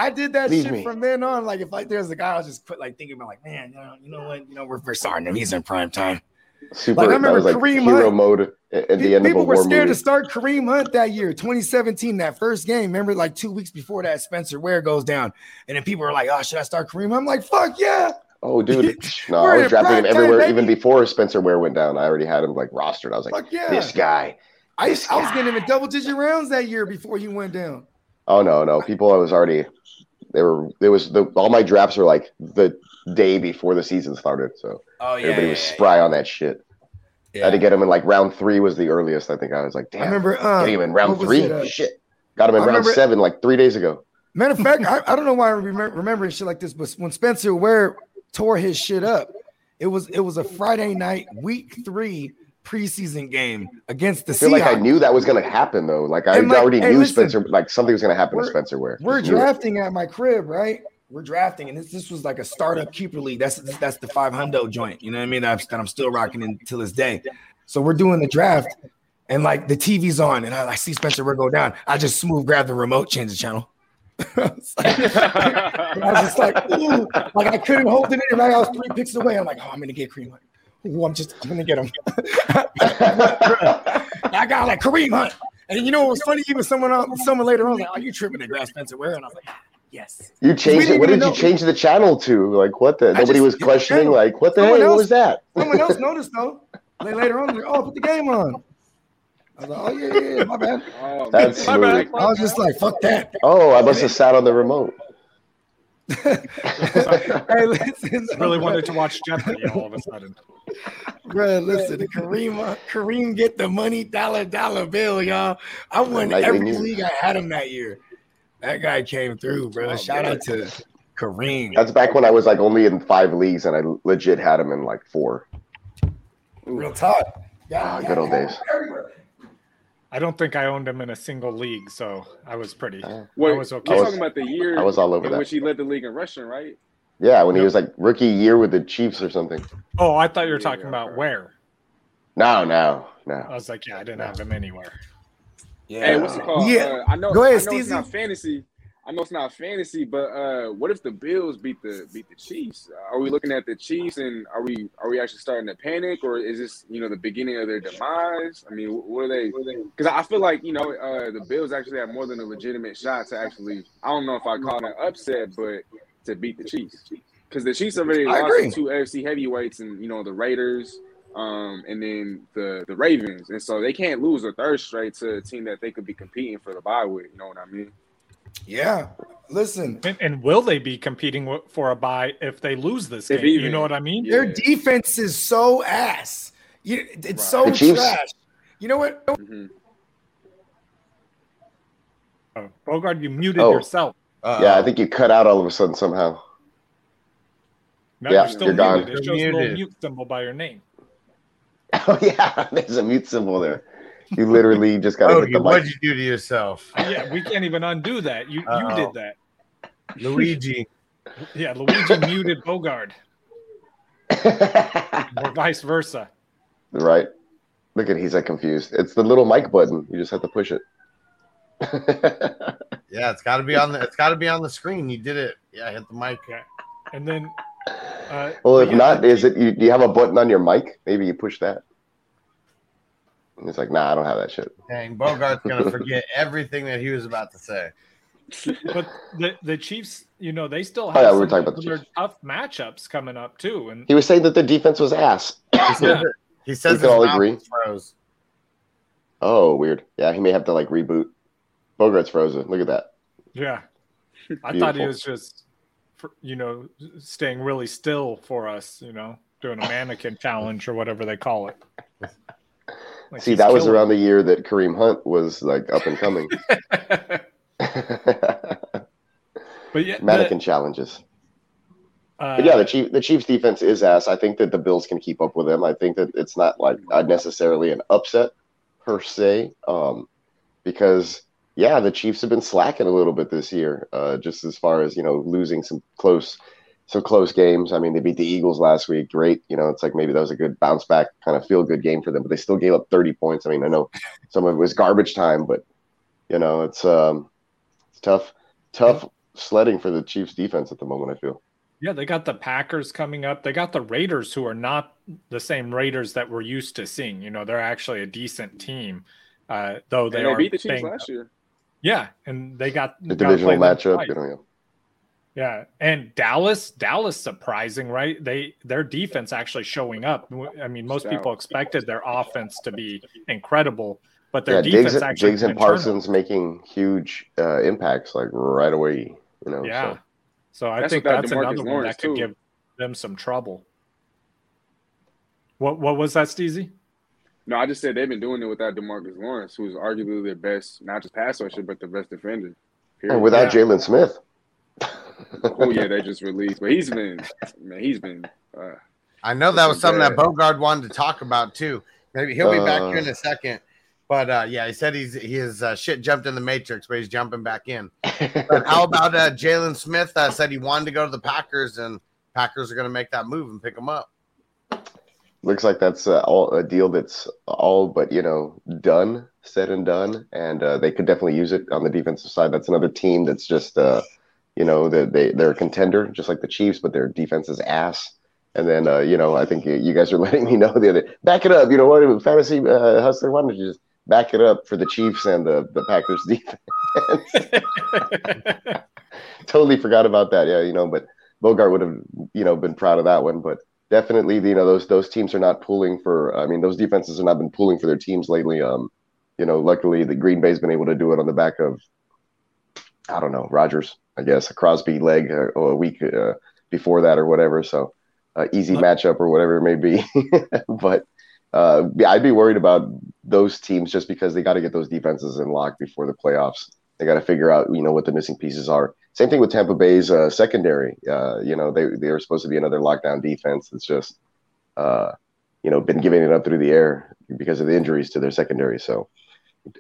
I did that Leave shit me. from then on. Like if like there's a guy, I was just put like thinking about like, man, you know, you know what, you know, we're, we're starting him. He's in prime time. Super. Like, I remember like Kareem hero Hunt. mode at the People end of a were scared movie. to start Kareem Hunt that year, 2017, that first game. Remember, like two weeks before that, Spencer Ware goes down, and then people were like, "Oh, should I start Kareem?" I'm like, "Fuck yeah!" Oh, dude, no, I was drafting him everywhere. Even before Spencer Ware went down, I already had him like rostered. I was like, Fuck yeah. "This guy." I, guy. I was getting him in double digit rounds that year before he went down. Oh no, no, people I was already. They were. There was the all my drafts were like the day before the season started, so oh, yeah, everybody was yeah, spry yeah. on that shit. Yeah. I had to get him in like round three was the earliest. I think I was like, damn. I remember uh, getting him in round three. Uh, Shit, got him in I round remember, seven like three days ago. Matter of fact, I, I don't know why I remember remembering shit like this, but when Spencer Ware tore his shit up, it was it was a Friday night, week three preseason game against the. I feel Seahawks. like I knew that was going to happen though. Like I like, already hey, knew listen, Spencer, like something was going to happen to Spencer Ware. We're drafting at my crib, right? we're drafting, and this this was like a startup keeper league. That's that's the five hundo joint. You know what I mean? That I'm, that I'm still rocking until this day. So we're doing the draft, and like the TV's on, and I, I see Spencer Ware go down. I just smooth grab the remote, change the channel. I, was like, I was just like, ooh, like I couldn't hold it in. Like I was three picks away. I'm like, oh, I'm gonna get Kareem Hunt. Ooh, I'm just, I'm gonna get him. I got like Kareem Hunt, and you know what was funny? Even someone, else, someone later on was like, "Are you tripping to grass Spencer Ware?" And I was like, ah, Yes. You changed it. What did know. you change the channel to? Like what the? Nobody just, was questioning. Like what the hell? What was that? Someone else noticed though. Later on, like, oh, put the game on. I was like, oh yeah, yeah, my bad. Oh, That's my bad. I was just like, fuck that. Oh, I must have sat on the remote. hey, listen. Really wanted to watch Jeopardy all of a sudden. Bro, listen, Kareem, Kareem get the money dollar dollar bill, y'all. I won every league I had him that year. That guy came through, bro. Oh, Shout man. out to Kareem. That's back when I was like only in five leagues and I legit had him in like four. Real talk. Yeah, ah, good old days. I don't think I owned him in a single league, so I was pretty. Uh, Wait, I was okay. You're talking about the year I was all over in that. which he led the league in rushing, right? Yeah, when he was like rookie year with the Chiefs or something. Oh, I thought you were talking about where. No, no, no. I was like, yeah, I didn't no. have him anywhere. Yeah. Hey, what's it called? Yeah. Uh, I know. Go ahead, I know it's not fantasy. I know it's not fantasy, but uh, what if the Bills beat the beat the Chiefs? Are we looking at the Chiefs and are we are we actually starting to panic, or is this you know the beginning of their demise? I mean, what are they? Because I feel like you know uh, the Bills actually have more than a legitimate shot to actually. I don't know if I call it an upset, but to beat the Chiefs because the Chiefs already I lost agree. two AFC heavyweights and you know the Raiders um, and then the the Ravens, and so they can't lose a third straight to a team that they could be competing for the bye with. You know what I mean? Yeah. Listen, and, and will they be competing for a bye if they lose this game? Even, you know what I mean? Their defense is so ass. You, it's right. so trash. You know what? Mm-hmm. Oh, Bogard, you muted oh. yourself. Uh, yeah, I think you cut out all of a sudden somehow. No, yeah, you're still you're muted. Gone. It shows a little mute symbol by your name. Oh yeah, there's a mute symbol there. You literally just got to oh, hit the mic. What'd you do to yourself? Yeah, we can't even undo that. You Uh-oh. you did that. Luigi. yeah, Luigi muted Bogard. or vice versa. Right. Look at he's like confused. It's the little mic button. You just have to push it. yeah, it's got to be on the. It's got to be on the screen. You did it. Yeah, I hit the mic. Yeah. And then uh, well, if not, is it you? Do you have a button on your mic? Maybe you push that. And it's like, nah, I don't have that shit. Dang, Bogart's gonna forget everything that he was about to say. but the the Chiefs, you know, they still oh, have oh, yeah, we were talking about the tough matchups coming up too. And he was saying that the defense was ass. yeah. He says we all agree. Froze. Oh, weird. Yeah, he may have to like reboot. Bogart's frozen. Look at that. Yeah, I thought he was just you know, staying really still for us, you know, doing a mannequin challenge or whatever they call it. Like See, that was around the year that Kareem Hunt was like up and coming. but yeah, mannequin the, challenges. Uh, but yeah, the chief the Chiefs defense is ass. I think that the Bills can keep up with them. I think that it's not like necessarily an upset per se, um, because yeah, the Chiefs have been slacking a little bit this year, uh, just as far as you know, losing some close, some close games. I mean, they beat the Eagles last week. Great, you know, it's like maybe that was a good bounce back, kind of feel good game for them. But they still gave up 30 points. I mean, I know some of it was garbage time, but you know, it's um, it's tough, tough sledding for the Chiefs defense at the moment. I feel. Yeah, they got the Packers coming up. They got the Raiders, who are not the same Raiders that we're used to seeing. You know, they're actually a decent team, uh, though they, they are beat the Chiefs last year. Yeah, and they got the divisional matchup. You know, yeah, and Dallas, Dallas, surprising, right? They their defense actually showing up. I mean, most people expected their offense to be incredible, but their yeah, defense Diggs, actually Diggs and Parsons making huge uh, impacts like right away. You know, yeah. So, so I that's think that's another Lawrence one that could too. give them some trouble. What what was that, Steezy? No, I just said they've been doing it without Demarcus Lawrence, who's arguably their best, not just pass rusher, but the best defender. Period. And without yeah. Jaylon Smith. Oh yeah, they just released, but he's been, man, he's been. Uh, I know that was something bad. that Bogard wanted to talk about too. Maybe he'll be uh, back here in a second. But uh, yeah, he said he's he has uh, shit jumped in the matrix, but he's jumping back in. but how about uh, Jaylon Smith? Uh, said he wanted to go to the Packers, and Packers are going to make that move and pick him up. Looks like that's uh, all a deal that's all but you know done, said and done, and uh, they could definitely use it on the defensive side. That's another team that's just uh, you know they, they they're a contender, just like the Chiefs, but their defense is ass. And then uh, you know I think you guys are letting me know the other back it up. You know what, fantasy uh, hustler, why don't you just back it up for the Chiefs and the the Packers defense? totally forgot about that. Yeah, you know, but Bogart would have you know been proud of that one, but definitely, you know, those those teams are not pulling for. I mean, those defenses have not been pulling for their teams lately. Um, you know, luckily the Green Bay's been able to do it on the back of, I don't know, Rodgers, I guess, a Crosby leg uh, a week uh, before that or whatever. So, uh, easy matchup or whatever it may be. but uh, I'd be worried about those teams just because they got to get those defenses in lock before the playoffs. They got to figure out, you know, what the missing pieces are. Same thing with Tampa Bay's uh, secondary. Uh, you know, they they were supposed to be another lockdown defense. It's just, uh, you know, been giving it up through the air because of the injuries to their secondary. So,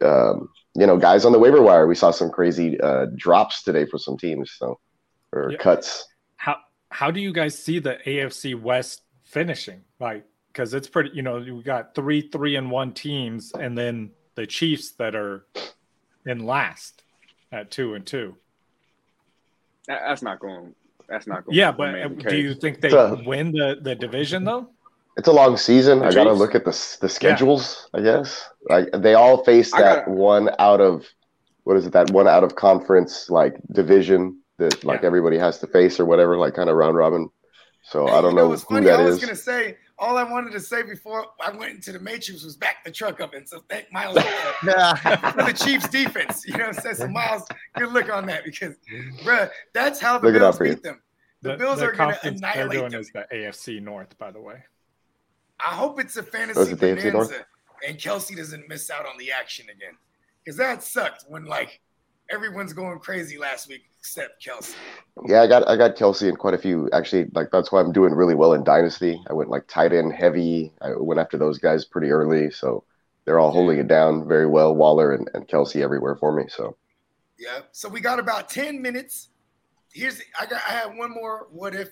um, you know, guys on the waiver wire, we saw some crazy uh, drops today for some teams. So, or yeah. cuts. How how do you guys see the AFC West finishing? Like, because it's pretty. You know, we got three three and one teams, and then the Chiefs that are in last at two and two that's not going. That's not going. Yeah, but do you think they win the the division though? It's a long season. The I got to look at the the schedules. Yeah. I guess like they all face that gotta, one out of what is it? That one out of conference like division that like yeah. everybody has to face or whatever, like kind of round robin. So hey, I don't know, know who funny? that I was gonna say all I wanted to say before I went into the Matrix was back the truck up. And so thank Miles for the Chiefs defense. You know what I'm saying? So Miles, good look on that because, bro, that's how the look Bills beat them. The, the Bills the are going to annihilate they're doing them. is the AFC North, by the way. I hope it's a fantasy bonanza and Kelce doesn't miss out on the action again. Because that sucked when like everyone's going crazy last week except Kelce. Yeah, I got I got Kelce in quite a few. Actually, like that's why I'm doing really well in Dynasty. I went like tight end heavy. I went after those guys pretty early, so they're all holding it down very well. Waller and, and Kelce everywhere for me. So yeah. So we got about 10 minutes. Here's I got I have one more what if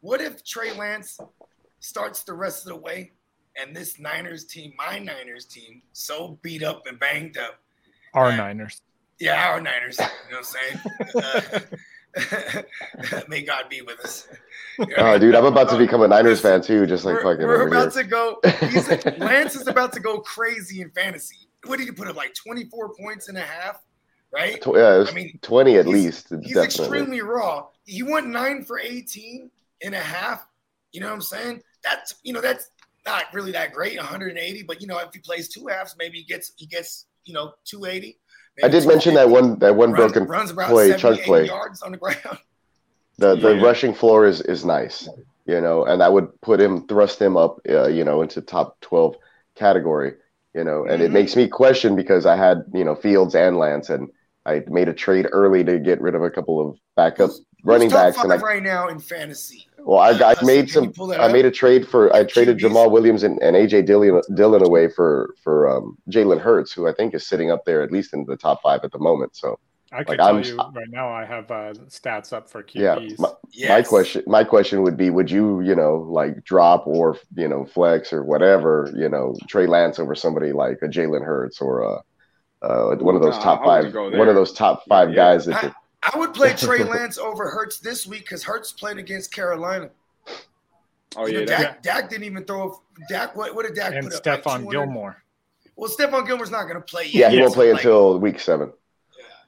what if Trey Lance starts the rest of the way and this Niners team, my Niners team, so beat up and banged up. Our Niners. Yeah, our Niners. You know what I'm saying? Uh, may God be with us. You know, oh, dude, I'm about to become a Niners fan too, just like we're, fucking. We're about here. to go. He's, Lance is about to go crazy in fantasy. What did he put up? Like 24 points and a half, right? Yeah, I mean, 20 at least. He's definitely. extremely raw. He went nine for 18 and a half. You know what I'm saying? That's you know that's not really that great, 180. But you know if he plays two halves, maybe he gets he gets you know 280. I did mention that one that one runs, broken runs play, chunk play. Yards on the ground. The the yeah. rushing floor is is nice, you know, and that would put him thrust him up, uh, you know, into top twelve category, you know, and mm-hmm. it makes me question because I had you know Fields and Lance, and I made a trade early to get rid of a couple of backup who's, running who's backs. and I, right now in fantasy. Well, I, I made some. I made a trade for. I traded Jamaal Williams and, and AJ Dillon, Dillon away for for um, Jalen Hurts, who I think is sitting up there at least in the top five at the moment. So I can like, tell I'm, you right now, I have uh, stats up for QBs. Yeah, my, yes. my, question, my question would be: Would you, you know, like drop or you know flex or whatever, you know, Trey Lance over somebody like a Jalen Hurts or a, uh, one of those no, top five, one of those top five yeah, guys that. I, I would play Trey Lance over Hurts this week because Hurts played against Carolina. Oh you yeah, know, Dak. Dak didn't even throw. Dak, what, what did Dak and put up? Stephon like Gilmore. Well, Stephon Gilmore's not going to play yet. Yeah, he won't play like, until week seven.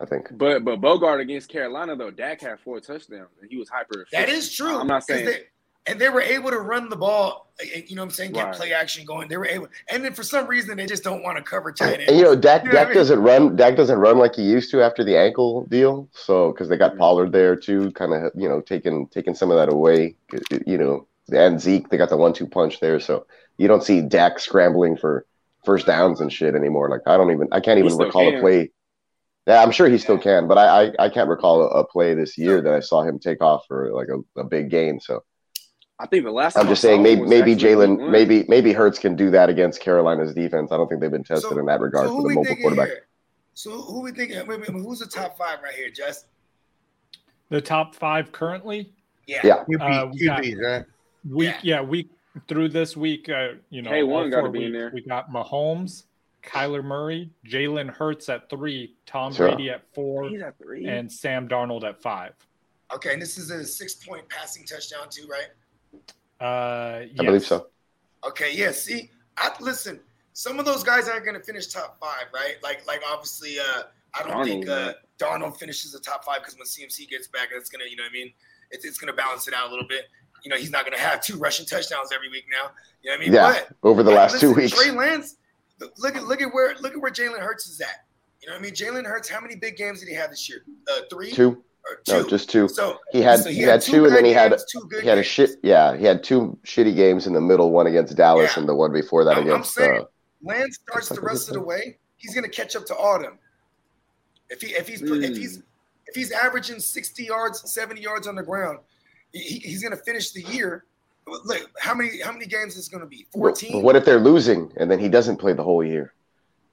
I think. But but Bogart against Carolina though, Dak had four touchdowns and he was hyper. That is true. I'm not saying. They, and they were able to run the ball. Eh, eh, you know what I'm saying? Get right. play action going. They were able, and then for some reason they just don't want to cover tight end. And you know, Dak, you know Dak I mean? doesn't run. Dak doesn't run like he used to after the ankle deal. So because they got mm-hmm. Pollard there too, kind of you know taking taking some of that away. Eh, you know, and Zeke they got the one two punch there. So you don't see Dak scrambling for first downs and shit anymore. Like I don't even I can't even recall can. a play. Yeah, I'm sure he still can, but I I, I can't recall a, a, play this year that I saw him take off for like a, a big gain. So I think the last. I'm just saying maybe maybe Jalen maybe maybe Hurts can do that against Carolina's defense. I don't think they've been tested so, in that regard so for the mobile quarterback. Here? So who we thinking? Wait, wait, who's the top five right here, Jess? The top five currently? Yeah. Yeah. Uh, we got right? Week, yeah. yeah, week through this week, uh, you know, K1 got to be in there. We got Mahomes, Kyler Murray, Jalen Hurts at three, Tom sure. Brady at four, at and Sam Darnold at five. Okay, and this is a six-point passing touchdown too, right? Uh, yes. I believe so. Okay, yeah. See, I listen. Some of those guys aren't going to finish top five, right? Like, like obviously, uh, I don't Darnold, think uh, Darnold finishes the top five because when CMC gets back, that's gonna, you know, what I mean, it's, it's gonna balance it out a little bit. You know, he's not gonna have two rushing touchdowns every week now. You know what I mean? Yeah, but, over the last listen, two weeks. Trey Lance, look at look at where look at where Jalen Hurts is at. You know what I mean? Jalen Hurts, how many big games did he have this year? Uh, three, two. No, just two. So he had so he, he, had, had two, and then he had he had a shit. Yeah, he had two shitty games in the middle, one against Dallas yeah. and the one before that against. I'm saying, uh, Lance starts the rest of the way. He's going to catch up to Autumn. If he if he's mm. if he's if he's averaging sixty yards, seventy yards on the ground, he, he's going to finish the year. Look, how many how many games is going to be? Fourteen. What if they're losing and then he doesn't play the whole year?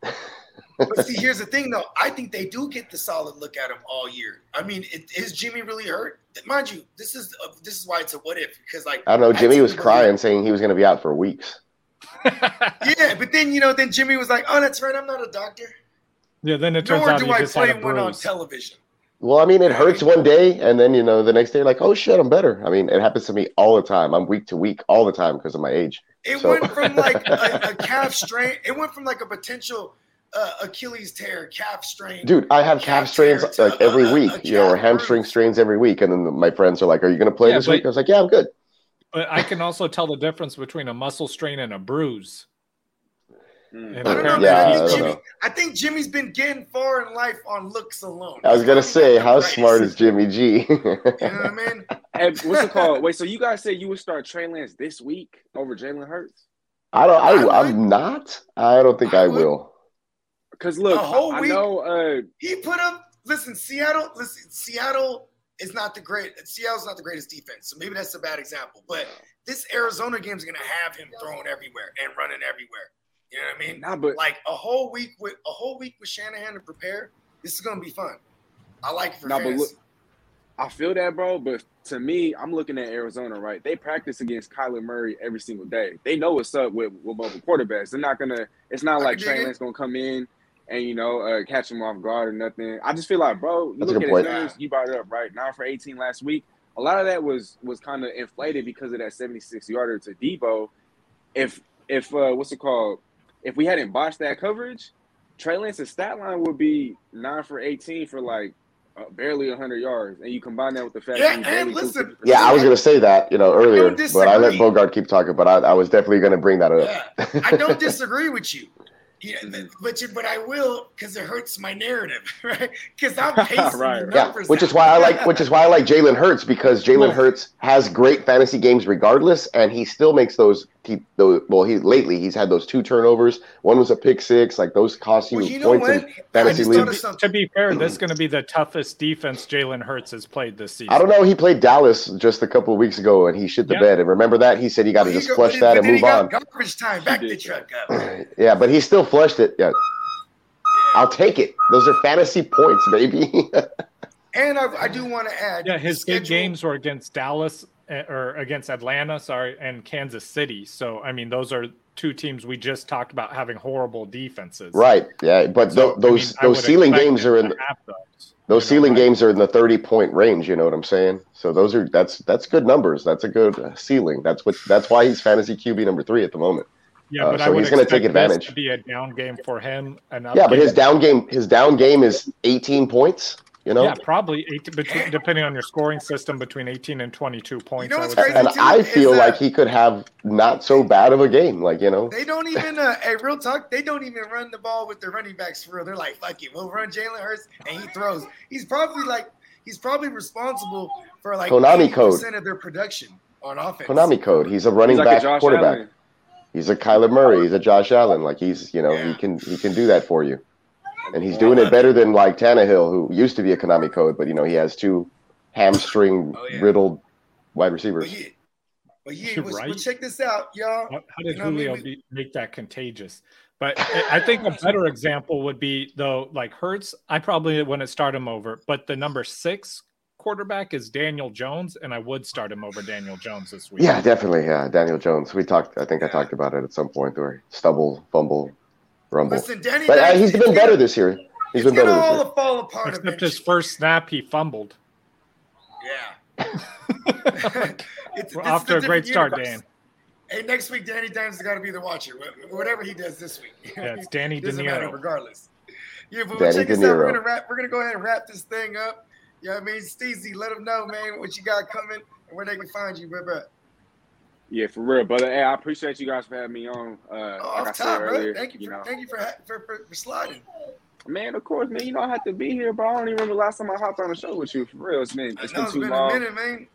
but see, here's the thing, though. I think they do get the solid look at him all year. I mean, it, is Jimmy really hurt? Mind you, this is uh, this is why it's a what if because like I don't know. Jimmy was crying, saying he was going to be out for weeks. yeah, but then you know, then Jimmy was like, "Oh, that's right, I'm not a doctor." Yeah, then it turns Nor out do I play one on television. Well, I mean, it hurts one day, and then you know the next day, like, oh shit, I'm better. I mean, it happens to me all the time. I'm week to week all the time because of my age. It so. went from like a, a calf strain. It went from like a potential uh, Achilles tear, calf strain. Dude, I have calf, calf strains like every week, you know, or hamstring strains every week. And then my friends are like, "Are you going to play yeah, this but, week?" I was like, "Yeah, I'm good." But I can also tell the difference between a muscle strain and a bruise. Mm. I don't know. Yeah, I, think I, Jimmy, I, think Jimmy's been getting far in life on looks alone. I was gonna say, how smart is Jimmy G? you know what I mean? Hey, what's it called? Wait, so you guys say you would start Trey Lance this week over Jalen Hurts? I don't. I, I am not. I don't think I, I will. Because look, whole I, week, know uh, he put up. Listen, Seattle. Listen, Seattle is not the great. Seattle's not the greatest defense, so maybe that's a bad example. But this Arizona game is going to have him throwing everywhere and running everywhere. You know what I mean? Nah, but like a whole week with a whole week with Shanahan to prepare. This is going to be fun. I like it for nah, but look, I feel that, bro. But to me, I'm looking at Arizona, right? They practice against Kyler Murray every single day. They know what's up with, with mobile quarterbacks. They're not gonna. It's not I like Trey Lance gonna come in and you know uh, catch him off guard or nothing. I just feel like, bro, you That's look at his numbers. You brought it up, right? Nine for 18 last week. A lot of that was was kind of inflated because of that 76 yarder to Deebo. If if uh, what's it called? If we hadn't botched that coverage, Trey Lance's stat line would be nine for 18 for like uh, barely 100 yards, and you combine that with the fact yeah, that listen, yeah, I was going to say that you know earlier, I but I let Bogart keep talking, but I, I was definitely going to bring that up. Yeah, I don't disagree with you. Yeah, but but I will because it hurts my narrative, right? Because I'm pacing right. yeah, which is why I like which is why I like Jalen Hurts because Jalen Hurts has great fantasy games regardless, and he still makes those. He, those well, he lately he's had those two turnovers. One was a pick six, like those cost you, well, you points in fantasy league. To be fair, this is going to be the toughest defense Jalen Hurts has played this season. I don't know. He played Dallas just a couple of weeks ago, and he shit the yep. bed. And remember that he said he got to just flush that and move on. Garbage time, back the truck up. yeah, but he still flushed it. Yeah. I'll take it. Those are fantasy points, baby. and I, I do want to add, yeah, his big games were against Dallas eh, or against Atlanta, sorry, and Kansas City. So I mean, those are two teams we just talked about having horrible defenses. Right. Yeah, but so, th- those I mean, those ceiling games are in. Those, those ceiling know, games are in the thirty point range. You know what I'm saying? So those are that's that's good numbers. That's a good uh, ceiling. That's what that's why he's fantasy QB number three at the moment. Yeah, uh, but uh, so he's going to take advantage. To be a down game for him. yeah, but his down game, his down game is 18 points. You know? Yeah, probably 18, between, depending on your scoring system, between 18 and 22 points. You know I and I feel like he could have not so bad of a game. Like you know, they don't even. Uh, hey, real talk, they don't even run the ball with the running backs for real. They're like, fuck it, we'll run Jalen Hurts, and he throws. He's probably like, he's probably responsible for like Konami code of their production on offense. Konami code. He's a running he's like back quarterback. Allen. He's a Kyler Murray. He's a Josh Allen. Like he's, you know, yeah. he can he can do that for you, and he's doing it better than like Tannehill, who used to be a Konami code, but you know he has two hamstring oh, yeah. riddled wide receivers. But yeah, we'll, right? we'll check this out, y'all. How, how did you know Julio I mean? make that contagious? But I think a better example would be though, like Hurts. I probably wouldn't start him over, but the number six quarterback is Daniel Jones, and I would start him over Daniel Jones this week. Yeah, definitely. Yeah, Daniel Jones. We talked. I think I talked about it at some point. Or stumble, fumble, rumble. Listen, Danny, but uh, he's been better this year. He's been better this year. Fall apart Except his first snap, he fumbled. Yeah. it's, We're off to a great start, Dan. Hey, next week Danny Dimes has got to be the watcher. Whatever he does this week. Yeah, it's Danny De Niro. regardless. Yeah, but we'll check this out. We're gonna wrap. We're gonna go ahead and wrap this thing up. Yeah, you know I mean, Steezy, let them know, man, what you got coming and where they can find you, bro. Yeah, for real, brother. Hey, I appreciate you guys for having me on. Uh, oh, like off top, bro. Thank you, for, thank you for, for, for, for sliding. Man, of course, man. You know I have to be here, but I don't even remember last time I hopped on a show with you. For real, it's been it's been too been long. Minute, man.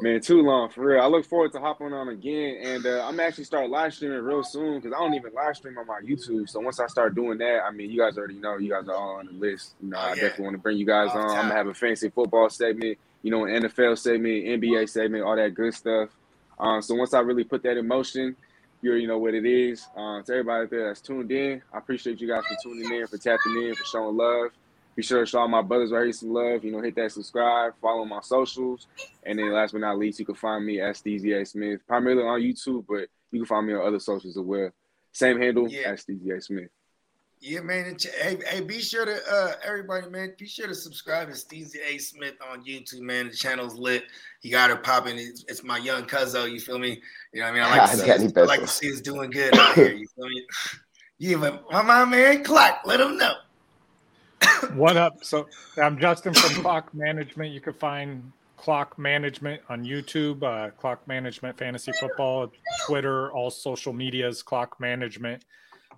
Man, too long for real. I look forward to hopping on again, and uh, I'm actually start live streaming real soon because I don't even live stream on my YouTube. So once I start doing that, I mean, you guys already know. You guys are all on the list. You know, oh, I yeah. definitely want to bring you guys on. I'm gonna have a fantasy football segment, you know, an NFL segment, NBA segment, all that good stuff. Um, so once I really put that in motion, you already know what it is. Uh, to everybody there that's tuned in, I appreciate you guys for tuning in, for tapping in, for showing love. Be sure to show all my brothers right here some love. You know, hit that subscribe, follow my socials, and then last but not least, you can find me at Steezy A Smith, primarily on YouTube, but you can find me on other socials as well. Same handle yeah. at Steezy A Smith. Yeah, man. Hey, hey, be sure to uh everybody, man. Be sure to subscribe to Steezy A Smith on YouTube, man. The channel's lit. You got it popping. It's, it's my young cousin. You feel me? You know what I mean? I like to see. Us, I like to see us doing good out here. You feel me? Yeah, but my man Clark, let him know. What up? So I'm Justin from Clock Management. You can find Clock Management on YouTube, uh, Clock Management Fantasy Football, Twitter, all social medias, Clock Management.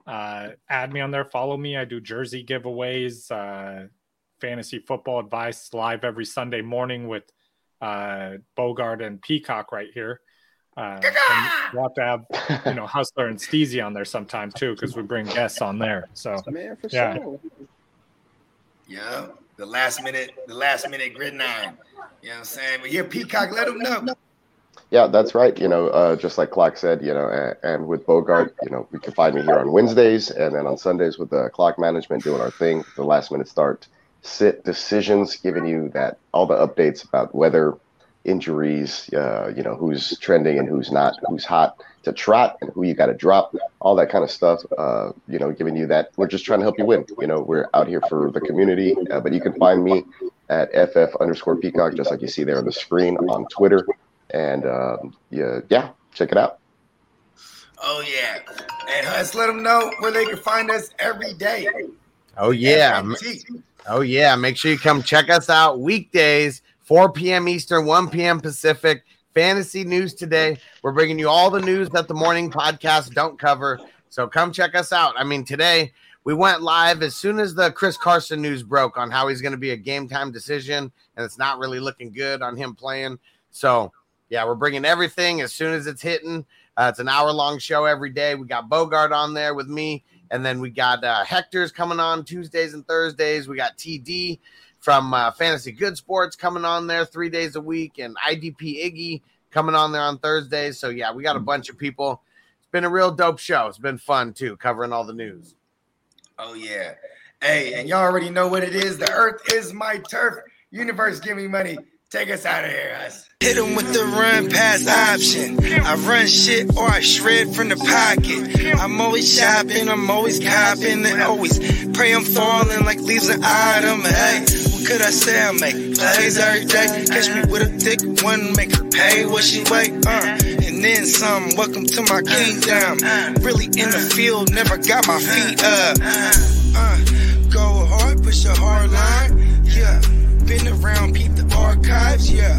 Uh, add me on there, follow me. I do jersey giveaways, uh, fantasy football advice live every Sunday morning with uh, Bogart and Peacock right here. Uh, we'll have to have you know Hustler and Steezy on there sometime too because we bring guests on there. So Man, yeah. Sure. Yeah, the last minute, the last minute grid nine. You know what I'm saying? But yeah, Peacock, let them know. Yeah, that's right. You know, uh, just like Clock said, you know, and, and, with Bogart, you know, we can find me here on Wednesdays and then on Sundays with the Clock Management doing our thing, the last minute start, sit decisions, giving you that all the updates about weather, injuries, uh, you know, who's trending and who's not, who's hot to trot and who you got to drop, all that kind of stuff. Uh, you know, giving you that. We're just trying to help you win. You know, we're out here for the community, uh, but you can find me at ff underscore peacock, just like you see there on the screen on Twitter. And um, yeah, yeah, check it out. Oh yeah, and let's let them know where they can find us every day. Oh yeah, oh yeah. Make sure you come check us out weekdays, 4 p.m. Eastern, 1 p.m. Pacific fantasy news today. We're bringing you all the news that the morning podcast don't cover. So come check us out. I mean, today we went live as soon as the Chris Carson news broke on how he's going to be a game time decision, and it's not really looking good on him playing. So, yeah, we're bringing everything as soon as it's hitting. Uh, it's an hour long show every day. We got Bogart on there with me, and then we got uh, Hector's coming on Tuesdays and Thursdays. We got TD from uh, Fantasy Good Sports coming on there three days a week, and IDP Iggy coming on there on Thursdays. So yeah, we got a bunch of people. It's been a real dope show. It's been fun too, covering all the news. Oh yeah. Hey, and y'all already know what it is. The earth is my turf. Universe, give me money. Take us out of here, guys. Hit him with the run pass option. I run shit or I shred from the pocket. I'm always shopping, I'm always copping, and always pray I'm falling like leaves an item. Hey, what could I say? I make plays every day. Catch me with a thick one, make her pay what she weigh. Uh, and then some. Welcome to my kingdom. Really in the field, never got my feet up. Uh, go hard, push a hard line. Yeah, been around, peep the archives, yeah.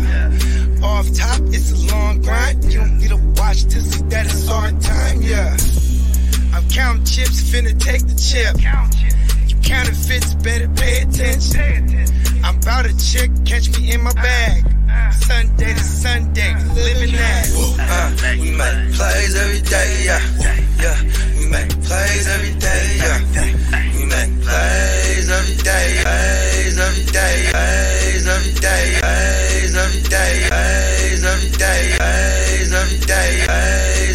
Off top, it's a long grind. You don't need to watch to see that it's hard time, yeah. I'm counting chips, finna take the chip. Counterfeits, better pay attention. I'm about a check, catch me in my bag. Sunday to Sunday, living that. Uh, we make plays every day, yeah. Yeah, we make plays every day, yeah. We make plays every day, plays every day, plays every day, plays every day, plays every day, plays every day, plays.